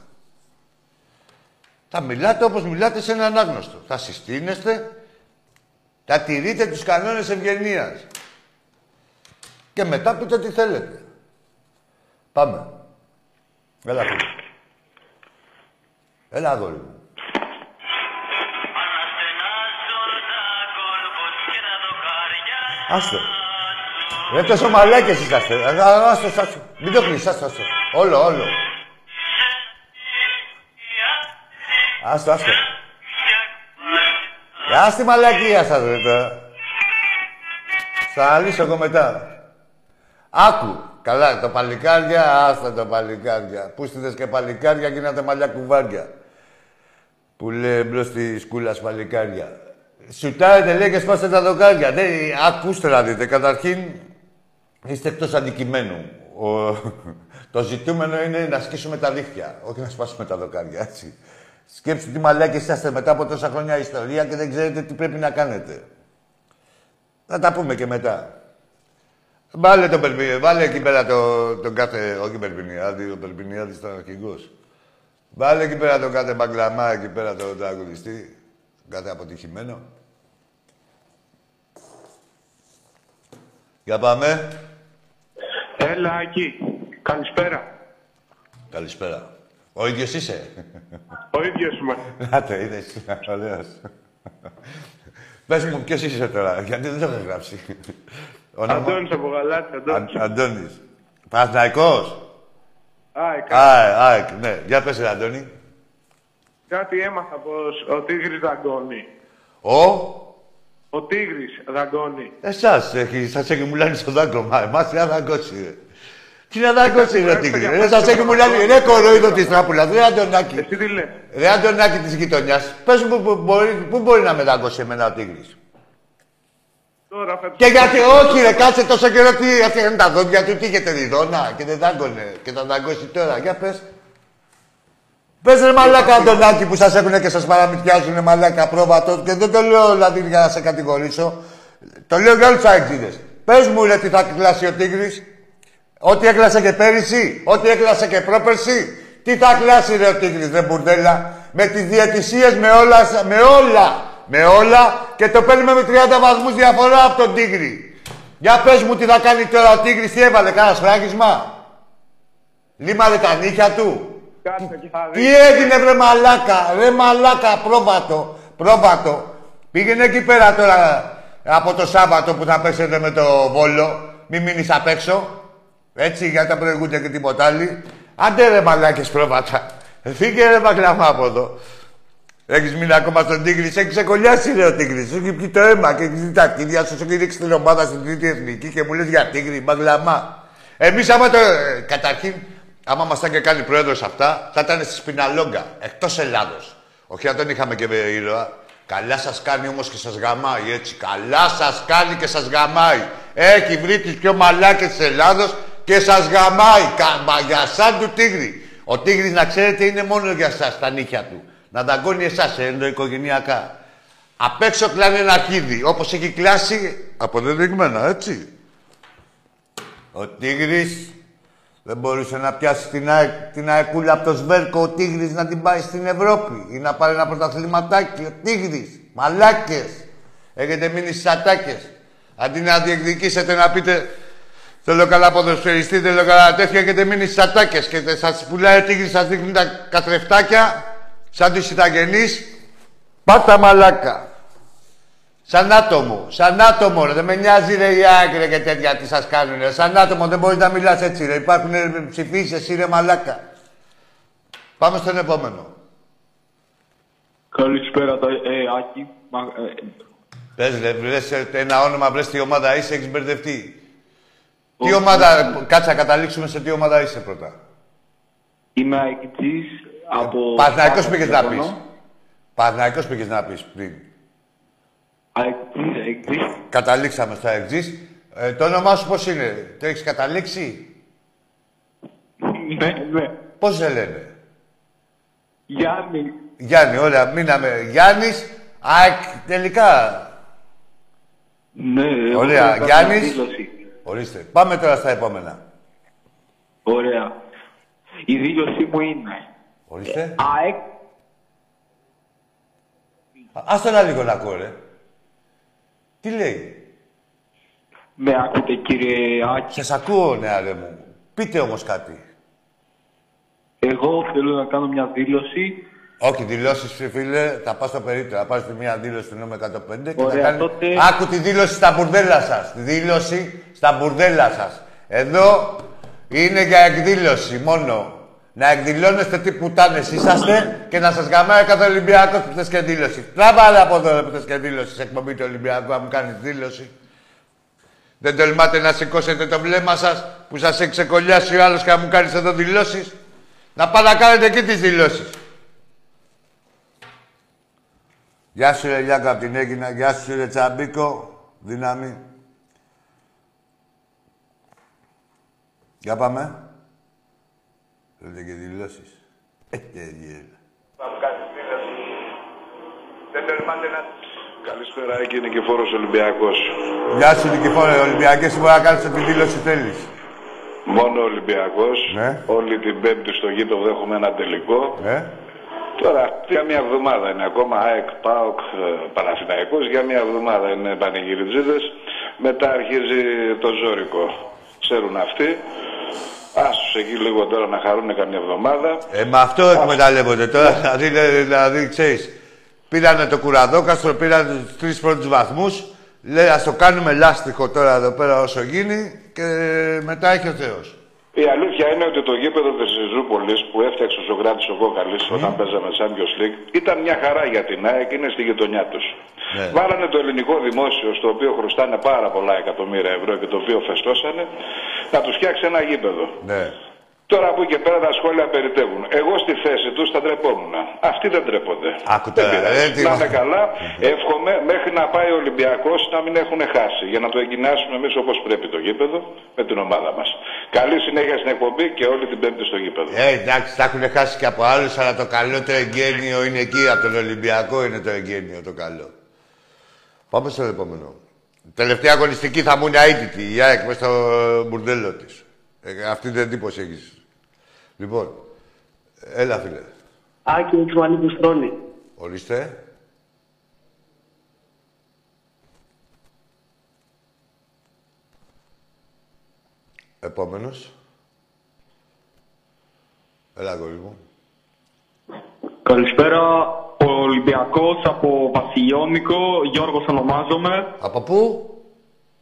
S1: Θα μιλάτε όπως μιλάτε σε έναν άγνωστο. Θα συστήνεστε. Θα τηρείτε τους κανόνες ευγενίας. Και μετά πείτε τι θέλετε. Πάμε. Έλα, φίλε. Έλα, αγόρι μου. Άστο. Ρε τόσο μαλάκες είσαστε. Ε, α, Άστο, άστο. Μην το κλείσεις, άστο, άστο. Όλο, όλο. Άστο, άστο. Γεια στη μαλακία σας, ρε, τώρα. Θα αναλύσω εγώ μετά. Άκου. Καλά, το παλικάρια, άστα το παλικάρια. Πούστιδες και παλικάρια γίνατε μαλλιά κουβάρια. Που λέει μπρος τη σκούλα παλικάρια. Σουτάρετε, λέει, και σπάστε τα δοκάρια. Δεν, ακούστε να δείτε. Καταρχήν, είστε εκτός αντικειμένου. Ο... το ζητούμενο είναι να σκίσουμε τα δίχτυα, όχι να σπάσουμε τα δοκάρια, έτσι. Σκέψτε τι μαλάκες είσαστε μετά από τόσα χρόνια ιστορία και δεν ξέρετε τι πρέπει να κάνετε. Θα τα πούμε και μετά. Βάλε τον Περπινιάδη, βάλε εκεί πέρα το, τον κάθε... Όχι Περπινιάδη, ο Περπινιάδης ήταν αρχηγός. Βάλε εκεί πέρα τον κάθε μπαγκλαμά, εκεί πέρα τον τραγουδιστή. Κάθε αποτυχημένο. Για πάμε.
S4: Έλα, εκεί. Καλησπέρα.
S1: Καλησπέρα. Ο ίδιος είσαι.
S4: Ο ίδιος είμαι.
S1: Να το είδες. Ωραίος. Πες μου, ποιος είσαι τώρα, γιατί δεν το έχω γράψει. Όνομα;
S4: Αντώνης από Γαλάτσι, Αντώνης.
S1: Αν- Αντώνης. Παναθηναϊκός;
S4: ΑΕΚ.
S1: Α, ΑΕΚ, ναι. Για πες, ρε, Αντώνη.
S4: Κάτι έμαθα πως ο Τίγρης δαγκώνει.
S1: Ο,
S4: Ο Τίγρης δαγκώνει.
S1: εσάς έχει, σας έχει μουλάνει στο δάγκωμα. Εμάς τι να δαγκώσει, ρε. Τι να δαγκώσει, ρε, Τίγρη. Ρε, σας έχει μουλάνει. Ρε, κοροϊδό της τράπουλας. Ρε, Αντωνάκη.
S4: Εσύ τι λες;
S1: Ρε, Αντωνάκη της γειτονιάς. Πες μου, πού μπορεί, πού μπορεί να με δαγκώσει εμένα ο Τίγρης.
S4: Τώρα φέτος...
S1: Και γιατί όχι, ρε, κάτσε τόσο καιρό τι έφτιαχνε τα δόντια του, τι είχε τεριδόνα και δεν δάγκωνε. Και θα δαγκώσει τώρα. Για πες. Πες ρε μαλάκα Αντωνάκη που σας έχουν και σας παραμυθιάζουνε μαλάκα πρόβατος και δεν το λέω δηλαδή για να σε κατηγορήσω. Το λέω για όλους τους αεξίδες. Πες μου ρε τι θα κλάσει ο Τίγρης. Ό,τι έκλασε και πέρυσι, ό,τι έκλασε και πρόπερσι. Τι θα κλάσει ρε ο Τίγρης ρε μπουρδέλα. Με τις διαιτησίες, με όλα, με όλα, με όλα και το παίρνουμε με 30 βαθμούς διαφορά από τον Τίγρη. Για πες μου τι θα κάνει τώρα ο Τίγρης, τι έβαλε, κάνα σφράγισμα. Λίμαρε τα νύχια του.
S4: Κάτσε και θα
S1: Τι
S4: δεις.
S1: έγινε βρε μαλάκα, ρε μαλάκα, πρόβατο, πρόβατο. Πήγαινε εκεί πέρα τώρα από το Σάββατο που θα παίξετε με το Βόλο. Μην μείνεις απ' έξω. Έτσι, γιατί τα προηγούνται και τίποτα άλλη. Άντε ρε μαλάκες πρόβατα. Φύγε ρε μαγκλαμά από εδώ. Έχεις μείνει ακόμα στον Τίγρης, σε έχει ξεκολλιάσει ρε ο Τίγρης. Σου έχει πιει το αίμα και έχεις δει τα αρχίδια σου, σου έχει ρίξει την ομάδα στην τρίτη εθνική και μου λες για Τίγρη, μαγκλαμά. Εμείς άμα το... ε, καταρχήν, Άμα μας ήταν και κάνει πρόεδρος αυτά, θα ήταν στη Σπιναλόγκα, εκτός Ελλάδος. Όχι αν δεν είχαμε και ήρωα. Καλά σας κάνει όμως και σας γαμάει, έτσι. Καλά σας κάνει και σας γαμάει. Έχει βρει τις πιο μαλάκες της Ελλάδος και σας γαμάει. Καμπαγιά σαν του τίγρη. Ο τίγρης, να ξέρετε, είναι μόνο για σας τα νύχια του. Να δαγκώνει εσάς ενδοοικογενειακά. Απ' έξω κλάνει ένα αρχίδι, όπως έχει κλάσει αποδεδειγμένα, έτσι. Ο Τίγρης δεν μπορούσε να πιάσει την, ΑΕΚ, την αεκούλα από το Σβέρκο ο Τίγρης να την πάει στην Ευρώπη ή να πάρει ένα πρωταθληματάκι. Ο Τίγρης, μαλάκες. Έχετε μείνει στις ατάκες. Αντί να διεκδικήσετε να πείτε Θέλω καλά ποδοσφαιριστή, θέλω καλά τέτοια, έχετε μείνει στις ατάκες και σας πουλάει ο Τίγρης, σας δείχνει τα καθρεφτάκια σαν τους Ιταγενείς. Πάτα μαλάκα. Σαν άτομο. Σαν άτομο, ρε. Δεν με νοιάζει, ρε, η άκρη και τέτοια τι σας κάνουν. Ρε. Σαν άτομο δεν μπορείς να μιλάς έτσι, ρε. Υπάρχουν ψηφίσεις, εσύ, ρε, μαλάκα. Πάμε στον επόμενο.
S2: Καλησπέρα, το, ε, Άκη. Μα, ε,
S1: Πες, ρε, βρες ένα όνομα, βρες τι ομάδα είσαι, έχεις μπερδευτεί. Τι ομάδα, κάτσε να καταλήξουμε σε τι ομάδα είσαι πρώτα.
S2: Είμαι αεκτής από...
S1: Παναθηναϊκός πήγες να πεις. Παναθηναϊκός πήγες να πεις πριν.
S2: Αεκτής, αεκτής.
S1: Καταλήξαμε στα εξής. Ε, το όνομά σου πώς είναι, το έχεις καταλήξει;
S2: Ναι, ναι.
S1: Πώς σε λένε;
S2: Γιάννη.
S1: Γιάννη, ωραία, μείναμε. Γιάννης, ΑΕΚ, τελικά.
S2: Ναι, εγώ
S1: Ωραία,
S2: έχω
S1: Γιάννης.
S2: μια δήλωση.
S1: Ορίστε. Πάμε τώρα στα επόμενα.
S2: Ωραία. Η δήλωσή μου είναι
S1: Ορίστε.
S2: ΑΕΚ
S1: Ας τον λίγο να ακούω, ρε. Τι λέει;
S2: με ακούτε κύριε Άκη;
S1: Σας ακούω, νεαρέ μου. Πείτε όμως κάτι.
S2: Εγώ θέλω να κάνω μια δήλωση.
S1: Όχι, δηλώσεις, φίλε, θα πας στο περίπτερο. Θα πάρεις μια δήλωση του νόμου 105 και
S2: Ωραία,
S1: θα κάνει.
S2: τότε-
S1: Άκου τη δήλωση στα μπουρδέλα σας. Δήλωση στα μπουρδέλα σας. Εδώ είναι για εκδήλωση μόνο. Να εκδηλώνεστε τι πουτάνες είσαστε και να σας γαμάει κάθε Ολυμπιακός που θες και δήλωση. Τράβαλε από εδώ που θες και δήλωση σε εκπομπή του Ολυμπιακού, αν μου κάνεις δήλωση. Δεν τολμάτε να σηκώσετε το βλέμμα σας που σας έχει ξεκολλιάσει ο άλλος και να μου κάνεις εδώ δηλώσεις. Να πάτε να κάνετε εκεί τις δηλώσεις. Γεια σου, ρε Λιάκο, από την Έγινα. Γεια σου, ρε Τσαμπίκο. Δύναμη. Για πάμε. Θέλετε και δηλώσεις. Ε, τέλεια.
S7: Καλησπέρα, εκεί είναι και φόρος Ολυμπιακός.
S1: Γεια σου, Νικηφόρε. Ολυμπιακές μπορεί να κάνεις ό,τι δήλωση θέλεις.
S7: Μόνο Ολυμπιακός.
S1: Ναι.
S7: Όλη την Πέμπτη στο γήπεδο έχουμε ένα τελικό.
S1: Ε.
S7: Τώρα, για μια εβδομάδα είναι ακόμα ΑΕΚ, ΠΑΟΚ, ε, Παναθηναϊκός. Για μια εβδομάδα είναι πανηγυριτζίδες. Μετά αρχίζει το ζόρικο. Ξέρουν αυτοί. Άσους εκεί λίγο τώρα να χαρούν καμιά εβδομάδα.
S1: Ε, με αυτό εκμεταλλεύονται τώρα. Δηλαδή, λέ- δηλαδή, ξέρεις, πήρανε το κουραδόκαστρο, πήρανε τους τρεις πρώτους βαθμούς. Λέει, ας το κάνουμε λάστιχο τώρα εδώ πέρα όσο γίνει και μετά έχει ο Θεός.
S7: Η αλήθεια είναι ότι το γήπεδο της Ριζούπολης που έφτιαξε ο Σοκράτης ο Κόκαλης όταν παίζαμε Champions League ήταν μια χαρά για την ΑΕΚ, είναι στη γειτονιά τους.
S1: Ναι.
S7: Βάλανε το ελληνικό δημόσιο, στο οποίο χρωστάνε πάρα πολλά εκατομμύρια ευρώ και το οποίο φεστώσανε, να τους φτιάξει ένα γήπεδο.
S1: Ναι.
S7: Τώρα από εκεί και πέρα τα σχόλια περιτεύουν. Εγώ στη θέση τους θα ντρεπόμουν. Αυτοί δεν ντρέπονται.
S1: Άκου
S7: Δεν
S1: τώρα,
S7: πειράζει.
S1: ρε, τι-
S7: Να είναι καλά. Εύχομαι μέχρι να πάει ο Ολυμπιακός να μην έχουν χάσει. Για να το εγκυνάσουμε εμείς όπως πρέπει το γήπεδο με την ομάδα μας. Καλή συνέχεια στην εκπομπή και όλη την Πέμπτη στο γήπεδο.
S1: Ε, εντάξει, τα έχουν χάσει και από άλλους, αλλά το καλύτερο εγγένειο είναι εκεί. Από τον Ολυμπιακό είναι το εγγένειο το καλό. Πάμε στο επόμενο. Τελευταία αγωνιστική θα μου είναι αίτητη. Η ΑΕΚ μες στο μπουρδέλο της. Ε, αυτή την εντύπωση έχεις. Λοιπόν, έλα φίλε.
S8: Άκη μου Τσουανίκου Στρώνη.
S1: Ορίστε. Επόμενος. Έλα, αγόρι μου.
S2: Καλησπέρα, ο Ολυμπιακός από Βασιλιώνικο, Γιώργος ονομάζομαι.
S1: Από πού;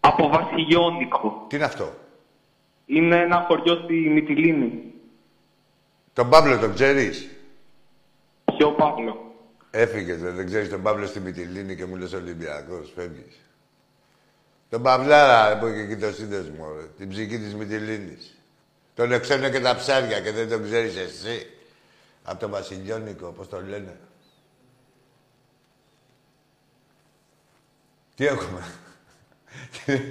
S2: Από Βασιλιώνικο.
S1: Τι είναι αυτό;
S2: Είναι ένα χωριό στη Μυτιλίνη.
S1: Τον Παύλο τον ξέρεις;
S2: Ποιο Παύλο;
S1: Έφυγες, δε, δεν ξέρεις τον Παύλο στη Μυτιλίνη και μου λες Ολυμπιακός, φεύγεις. Τον Παυλάρα που είχε εκεί το σύνδεσμο, ρε. την ψυχή της Μυτιλίνης. Τον εξώνουν και τα ψάρια και δεν τον ξέρεις εσύ. Από τον Βασιλιώνικο, πώς το λένε. Τι έχουμε;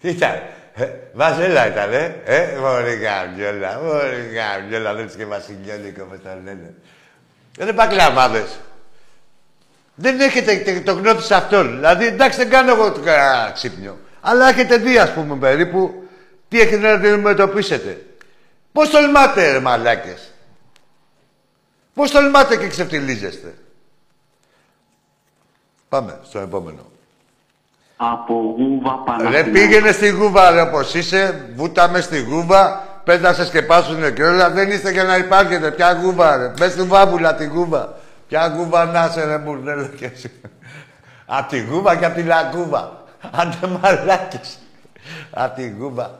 S1: Τι ήταν; Ε, Βαζέλα ήταν, ε. Ε, μωρή καμπιόλα, μωρή καμπιόλα. Δεν και Βασιλιώνικο, πώς το λένε. Δεν είναι πακλαμάδες. Δεν έχετε τε- το γνώτη σε αυτόν. Δηλαδή, εντάξει, δεν κάνω εγώ το κα- ξύπνιο. Αλλά έχετε δει, ας πούμε, περίπου, τι έχετε να αντιμετωπίσετε. Πώς τολμάτε, ρε μαλάκες. Πώς τολμάτε και ξεφτιλίζεστε. Πάμε στο επόμενο.
S8: Από Γούβα
S1: Ρε
S8: Παναθηναϊκός.
S1: πήγαινε στη γούβα, ρε όπως είσαι, βούταμε στη γούβα, πέτασες και πάσουνε και όλα, δεν είστε για να υπάρχετε. Ποια γούβα, ρε. Μπες στη βάβουλα τη γούβα. Ποια γούβα να είσαι, ρε μπουρδέλο και εσύ. Απ' τη γούβα και απ' τη λαγκούβα. Άντε μαλάκες. Απ' τη γούβα.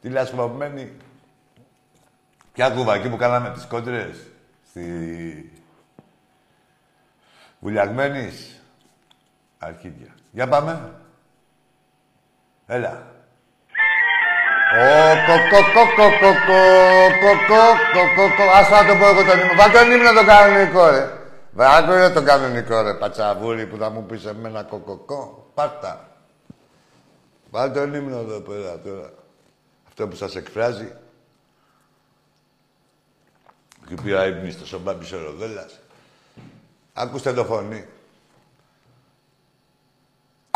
S1: Τη λασπωμένη. Ποια γούβα, εκεί που κάναμε τις κόντρες. Στη... Βουλιαγμένης. Αρχίδια. Για πάμε. Έλα. Ω, κο, κο, κο, κο, κο, κο, κο, κο, κο, κο. Ας να το πω εγώ τον ύμνο. Βάλ τον ύμνο το κανονικό, ρε. Βάλ τον το κανονικό, ρε, πατσαβούρι που θα μου πεις εμένα κοκοκό. Πάρτα. Βάλ τον ύμνο εδώ πέρα τώρα. Αυτό που σας εκφράζει. Και πήρα ύπνιστος ο Μπάμπης ο Ροδέλας.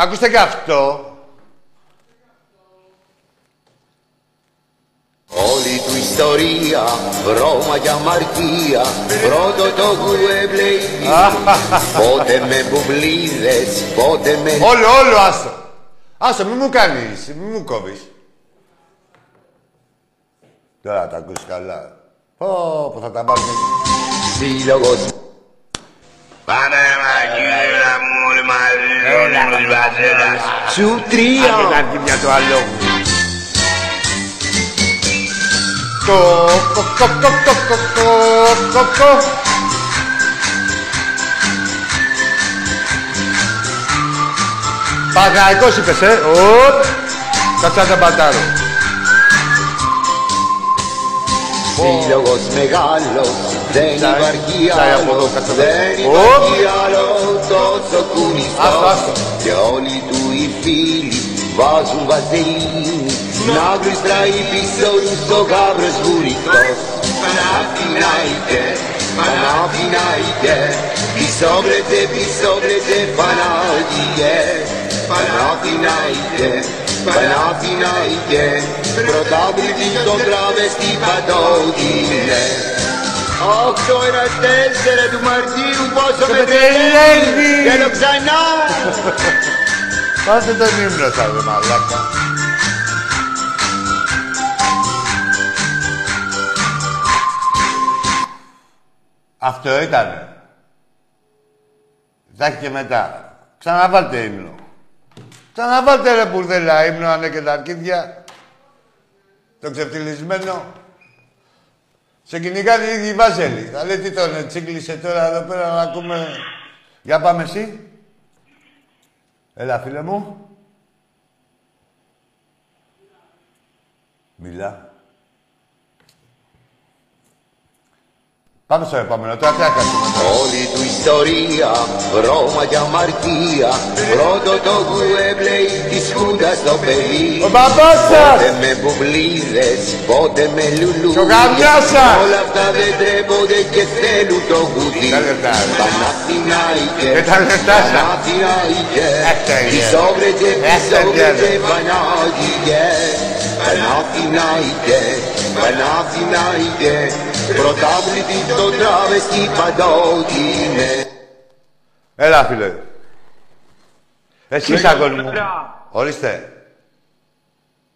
S1: Ακούστε το φωνή. Ακούστε και αυτό.
S9: Όλη του ιστορία, Ρώμα και αμαρτία Πρώτο το γουέμπλεϊ Πότε με μπουμπλίδες, πότε με...
S1: Όλο, όλο, άστο. Άστο, μη μου κάνεις, μη μου κόβεις. Τώρα τα ακούσεις καλά. Πω, πω, θα τα βάλουμε.
S9: Σύλλογος σου τρία.
S1: Άντε να βγει μια το άλλο. Κο, κο, κο, κο, κο, κο, κο, κο. Παγαϊκός είπες, ε. Οπ. Κάτσα τα μπατάρω.
S9: Σύλλογος μεγάλος, δεν υπάρχει
S1: άλλος,
S9: δεν υπάρχει άλλος τόσο
S1: κουνιστός
S9: και όλοι του Филипп, важен вазелин, нагри страи писал им сто гавра с буритос. Панафинайте, панафинайте, писобрете, писобрете, панадие, панафинайте, панафинайте, протабрити до травести падодине. Otto era tessera di martino, posso vedere, che lo sai
S1: Πάστε τον ύμνο σας, ρε μαλάκα. Αυτό ήτανε. Θα έχει και μετά. Ξαναβάλτε ύμνο. Ξαναβάλτε ρε μπουρδέλα ύμνο, αν και τα αρκίδια. Το ξεφτυλισμένο. Σε κυνηγάνε οι ίδιοι βάζελοι. Θα λέει τι τον τσίγκλισε τώρα εδώ πέρα να ακούμε. Για πάμε εσύ. Έλα, φίλε μου. Μιλά. Πάμε στο επόμενο. Τώρα τι θα κάνουμε τώρα.
S9: Όλη του ιστορία, Ρώμα και αμαρτία Πρώτο το γουέμπλεϊ της Χούντας στο παιδί
S1: Ο μπαμπάς σας!
S9: Πότε με μπουμπλίδες, πότε με λουλούδια
S1: Το γαμιάς σας!
S9: Όλα αυτά δεν τρέπονται και θέλουν το γουδί
S1: Τα λεπτά, ρε.
S9: Παναθηναϊκέ,
S1: Και τα λεπτά σας.
S9: Παναθηναϊκέ
S1: Έχτε, γε.
S9: Πισόβρετε,
S1: Έχτε,
S9: πισόβρετε,
S1: γε.
S9: Πανάγιε Παναθηναϊκέ, Παναθηναϊκέ Πρωτάβλητη το τράβεστη παντόκινε
S1: Έλα, φίλε. Εσείς, αγόρι μου.
S2: Καλησπέρα.
S1: Ορίστε.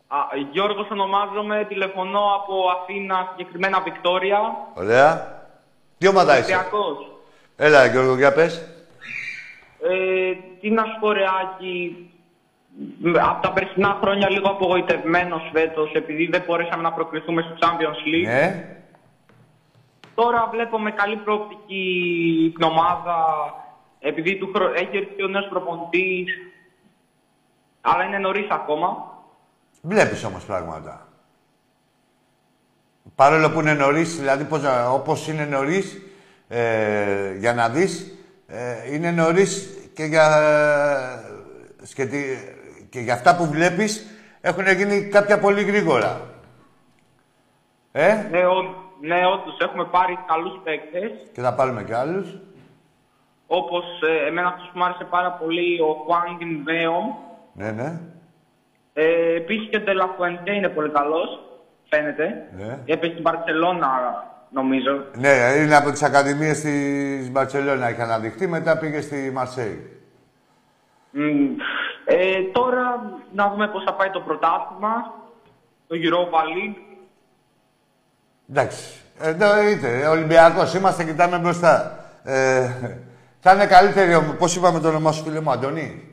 S2: Α, Γιώργος ονομάζομαι, τηλεφωνώ από Αθήνα, συγκεκριμένα Βικτόρια.
S1: Ωραία. Τι ομάδα είσαι;
S2: Ολυμπιακός.
S1: Έλα, Γιώργο, για πες.
S2: Ε, τι να σου πω, ρε, Άκη, από τα περσινά χρόνια λίγο απογοητευμένος φέτος, επειδή δεν μπορέσαμε να προκριθούμε στο Champions League.
S1: Ναι.
S2: Τώρα βλέπω με καλή προοπτική την ομάδα, επειδή του χρο... έχει έρθει ο νέος προπονητής, αλλά είναι νωρίς ακόμα.
S1: Βλέπεις όμως πράγματα. Παρόλο που είναι νωρίς, δηλαδή πώς, να- όπως είναι νωρίς, ε, για να δεις, ε, είναι νωρίς και για, ε, σχετι- και για αυτά που βλέπεις έχουν γίνει κάποια πολύ γρήγορα. Ε,
S2: Ναι, ο, ναι όντως έχουμε πάρει καλούς παίκτες.
S1: και θα πάρουμε κι άλλους.
S2: Όπως ε, εμένα αυτός που μου άρεσε πάρα πολύ, ο Juan Βέομ.
S1: Ναι, ναι.
S2: Ε, επίσης και ο Ντελαφουέντε είναι πολύ καλός, φαίνεται.
S1: ναι.
S2: Έπαιζε στην Παρσελώνα, νομίζω.
S1: Ναι, είναι από τις ακαδημίες της Μπαρτσελώνα, είχε αναδειχθεί, μετά πήγε στη Μαρσέη.
S2: Μμ. Ε, τώρα να δούμε πώς θα πάει το πρωτάθλημα, το Europa League.
S1: Εντάξει. Εδώ είτε, Ολυμπιακός, είμαστε, κοιτάμε μπροστά. Ε, θα είναι καλύτερη, ομ- πώς είπαμε το όνομά σου, φίλε μου, Αντώνη;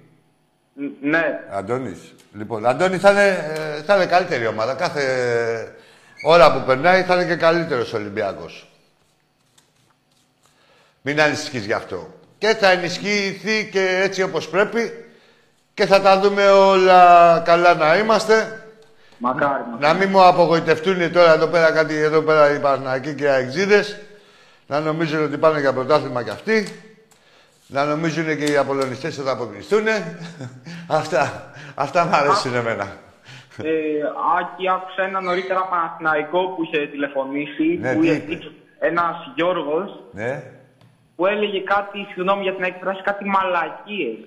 S2: Ν- Ναι,
S1: Αντώνης. Λοιπόν, Αντώνη θα είναι, ε, θα είναι καλύτερη ομάδα. Κάθε ώρα που περνάει θα είναι και καλύτερος ο Ολυμπιακός. Μην ανησυχείς γι' αυτό. Και θα ενισχυθεί και έτσι όπως πρέπει και θα τα δούμε όλα καλά να είμαστε.
S2: Μακάρι.
S1: Να μην μου απογοητευτούν τώρα εδώ πέρα κάτι εδώ πέρα οι Παναγικοί και οι Αεξίδες. Να νομίζουν ότι πάνε για πρωτάθλημα κι αυτοί. Να νομίζουν και οι Απολωνιστές ότι θα αποκλειστούν. αυτά, αυτά μου αρέσουν εμένα.
S2: Ε, Άκη, άκουσα ένα νωρίτερα Παναθηναϊκό που είχε τηλεφωνήσει.
S1: Ναι,
S2: που
S1: τι
S2: είχε-
S1: είπε;
S2: Ένας Γιώργος
S1: ναι.
S2: που έλεγε κάτι, συγγνώμη για την έκφραση, κάτι μαλακίες.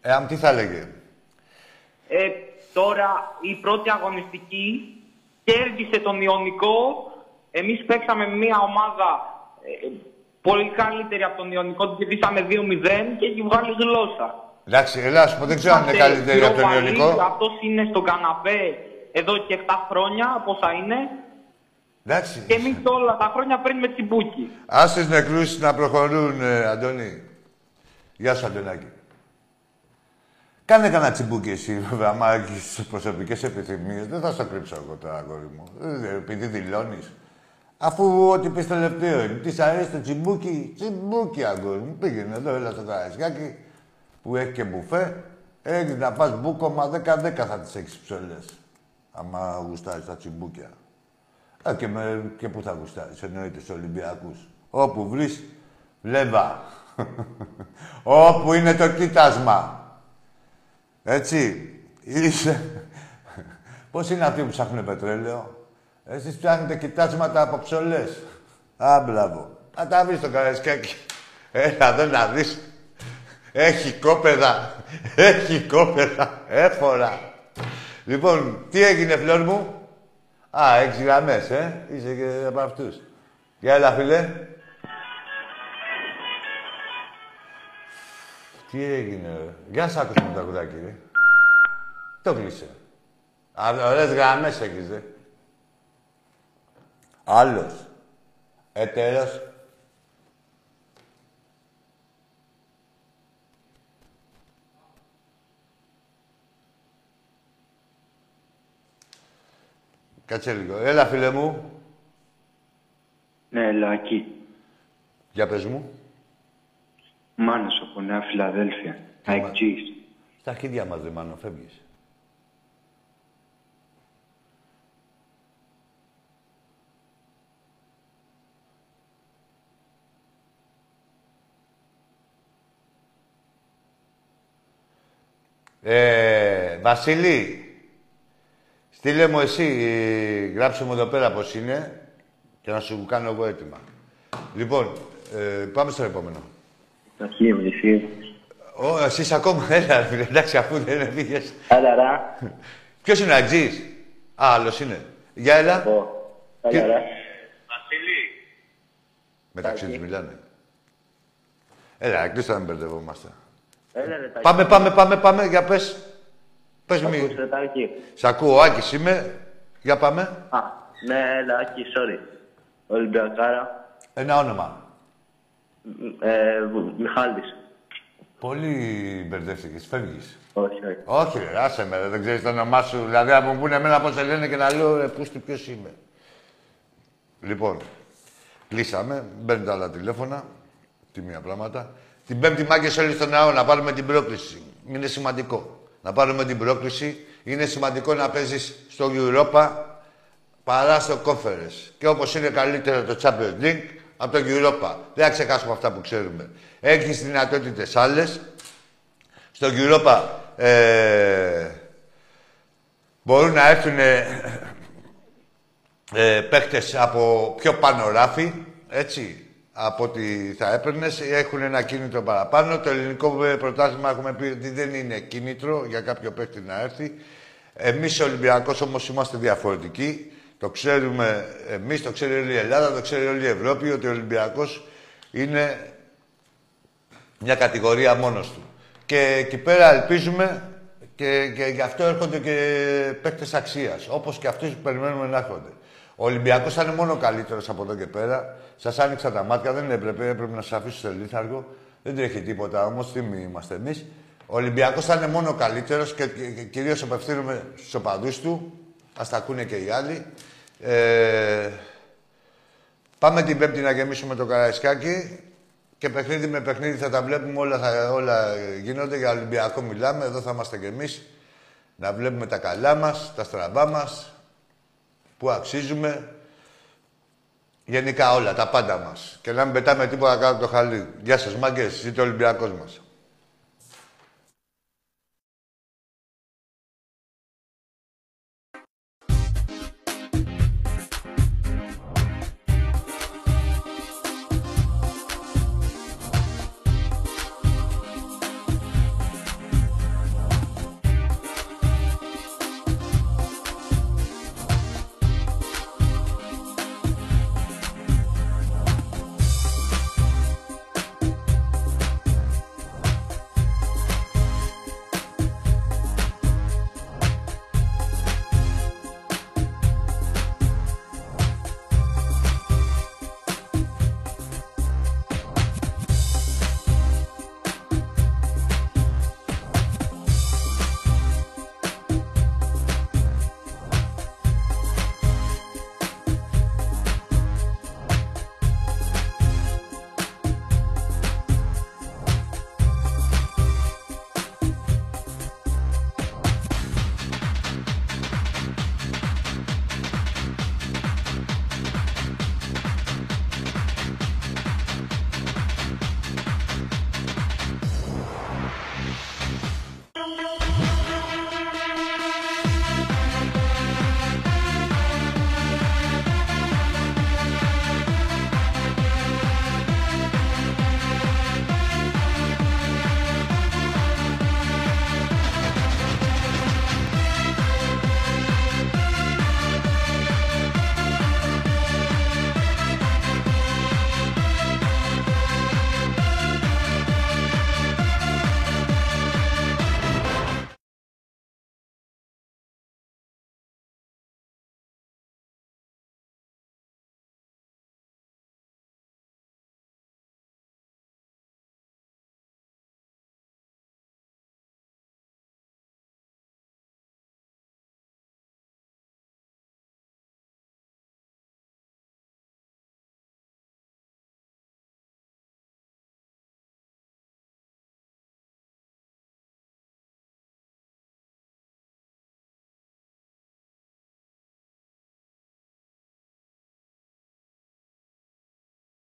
S1: Ε, αμ, τι θα έλεγε;
S2: Ε, τώρα η πρώτη αγωνιστική κέρδισε τον Ιωνικό. Εμείς παίξαμε με μια ομάδα ε, πολύ καλύτερη από τον Ιωνικό. Την κερδίσαμε 2-0 και έχει βγάλει γλώσσα.
S1: Εντάξει, έλα, σου πω, δεν ξέρω αν είναι
S2: Είμαστε
S1: καλύτερη από τον
S2: Europa League,
S1: Ιωνικό.
S2: Αυτός είναι στον καναπέ εδώ και 7 χρόνια, πόσα είναι.
S1: Εντάξει.
S2: Και εμείς όλα τα χρόνια παίρνουμε τσιμπούκι.
S1: Ας τους νεκρούς να προχωρούν, ε, Αντώνη. Γεια σου, Αντωνάκη. Κάνε κανένα τσιμπούκι εσύ, βέβαια, άμα έχεις προσωπικές επιθυμίες. Δεν θα στο κρύψω εγώ τώρα, αγόρι μου. Ε, Επειδή δηλώνεις. Αφού ό,τι πεις τελευταίο είναι. Της αρέσει το τσιμπούκι. Τσιμπούκι, αγόρι μου. Πήγαινε εδώ, έλα στο Καραϊσκάκη, που έχει και μπουφέ. Έχεις να πας μπούκομα 10-10 θα τις έχεις ψωλές. Άμα γουστάρεις τα τσιμπούκια. Α, και, με, και πού θα γουστάρεις, εννοείται, στους Ολυμπιακούς. Όπου βρεις, βλέβα. Όπου είναι το κοίτασμα. Έτσι. Είσαι... Πώς είναι αυτοί που ψάχνουν πετρέλαιο; Εσείς ψάχνετε κοιτάσματα από ψωλές. Α, μπράβο. Θα τα βρεις στο καραϊσκάκι. Έλα εδώ να δεις. Έχει κόπεδα. Έχει κόπεδα. Έφορα. Λοιπόν, τι έγινε, φλόρ μου. Α, έξι γραμμές, ε. Είσαι και από αυτούς. Για έλα, φίλε. Τι έγινε, ρε. Για σ' άκουσα με το ακουδάκι, ρε. Το κλείσε. Α, ωραίες γραμμές έχεις, ρε. Άλλος. Έτερος. Κάτσε λίγο. Έλα, φίλε μου.
S10: Ναι, Λάκη.
S1: Για πες μου.
S10: Μάνος από Νέα Φιλαδέλφια. Αεκτζής.
S1: Στα αρχίδια μας, ρε Μάνο, φεύγεις. Ε, Βασίλη, στείλε μου εσύ, ε, γράψε μου εδώ πέρα πώς είναι και να σου κάνω εγώ έτοιμα. Λοιπόν, ε, πάμε στο επόμενο.
S10: Αρχή, εσύ.
S1: Ω, εσείς ακόμα, έλα, φίλε, εντάξει, αφού δεν πήγες.
S10: Έλα, ρα.
S1: Ποιος είναι ο Αγγζής; Α, άλλος είναι. Για έλα.
S10: Έλα, ρα.
S1: Μεταξύ τους μιλάνε. Έλα, εκτός να μην μπερδευόμαστε.
S10: Έλα, ρε, Τάκη.
S1: Πάμε, πάμε, πάμε, πάμε, για πες. Πες μη.
S10: Ακούς, ρε, Τάκη.
S1: Σ' ακούω, ο Άκης είμαι. Για πάμε.
S10: Α, ναι, έλα, Άκη, sorry. Ολυμπιακάρα.
S1: Ένα όνομα.
S10: Ε, Μιχάλης.
S1: Πολύ μπερδεύτηκες, φεύγεις.
S10: Όχι, όχι.
S1: Όχι, ρε, άσε με, ρε, δεν ξέρεις το όνομά σου. Δηλαδή, να μου πούνε εμένα πώς σε λένε και να λέω, ρε, πούστη, ποιος είμαι. Λοιπόν, κλείσαμε, μπαίνουν τα άλλα τηλέφωνα, τη μία πράγματα. Την πέμπτη μάγκες όλοι στο ναό να πάρουμε την πρόκληση. Είναι σημαντικό. να πάρουμε την πρόκληση. Είναι σημαντικό να παίζεις στο Europa παρά στο Conference. Και όπως είναι καλύτερο το Champions League από το Europa. Δεν θα ξεχάσουμε αυτά που ξέρουμε. Έχεις δυνατότητες άλλες; Στο Europa ε, μπορούν να έρθουν ε, ε, παίκτες από πιο πάνω ράφι, έτσι, από ό,τι θα έπαιρνες. Έχουν ένα κίνητρο παραπάνω. Το ελληνικό ε, πρωτάθλημα έχουμε πει ότι δεν είναι κίνητρο για κάποιο παίκτη να έρθει. Εμείς ο Ολυμπιακός όμως είμαστε διαφορετικοί. Το ξέρουμε εμείς, το ξέρει όλη η Ελλάδα, το ξέρει όλη η Ευρώπη ότι ο Ολυμπιακός είναι μια κατηγορία μόνος του. Και εκεί πέρα ελπίζουμε και, και γι' αυτό έρχονται και παίκτες αξίας. Όπως και αυτοί που περιμένουμε να έρχονται. Ο Ολυμπιακός θα είναι μόνο καλύτερος από εδώ και πέρα. Σας άνοιξα τα μάτια, δεν έπρεπε, έπρεπε να σας αφήσω σε λίθαργο. Δεν τρέχει τίποτα όμως, τι μη είμαστε εμείς. Ο Ολυμπιακός θα είναι μόνο καλύτερος και, και, και κυρίως απευθύνουμε στους οπαδούς του. Α τα ακούνε και οι άλλοι. Ε, πάμε την Πέμπτη να γεμίσουμε το Καραϊσκάκι και παιχνίδι με παιχνίδι θα τα βλέπουμε όλα, θα, όλα γίνονται. Για Ολυμπιακό μιλάμε, εδώ θα είμαστε κι εμείς. Να βλέπουμε τα καλά μας, τα στραβά μας, που αξίζουμε. Γενικά όλα, τα πάντα μας. Και να μην πετάμε τίποτα κάτω από το χαλί. Γεια σας, μάγκες. Είστε ο Ολυμπιακός μας.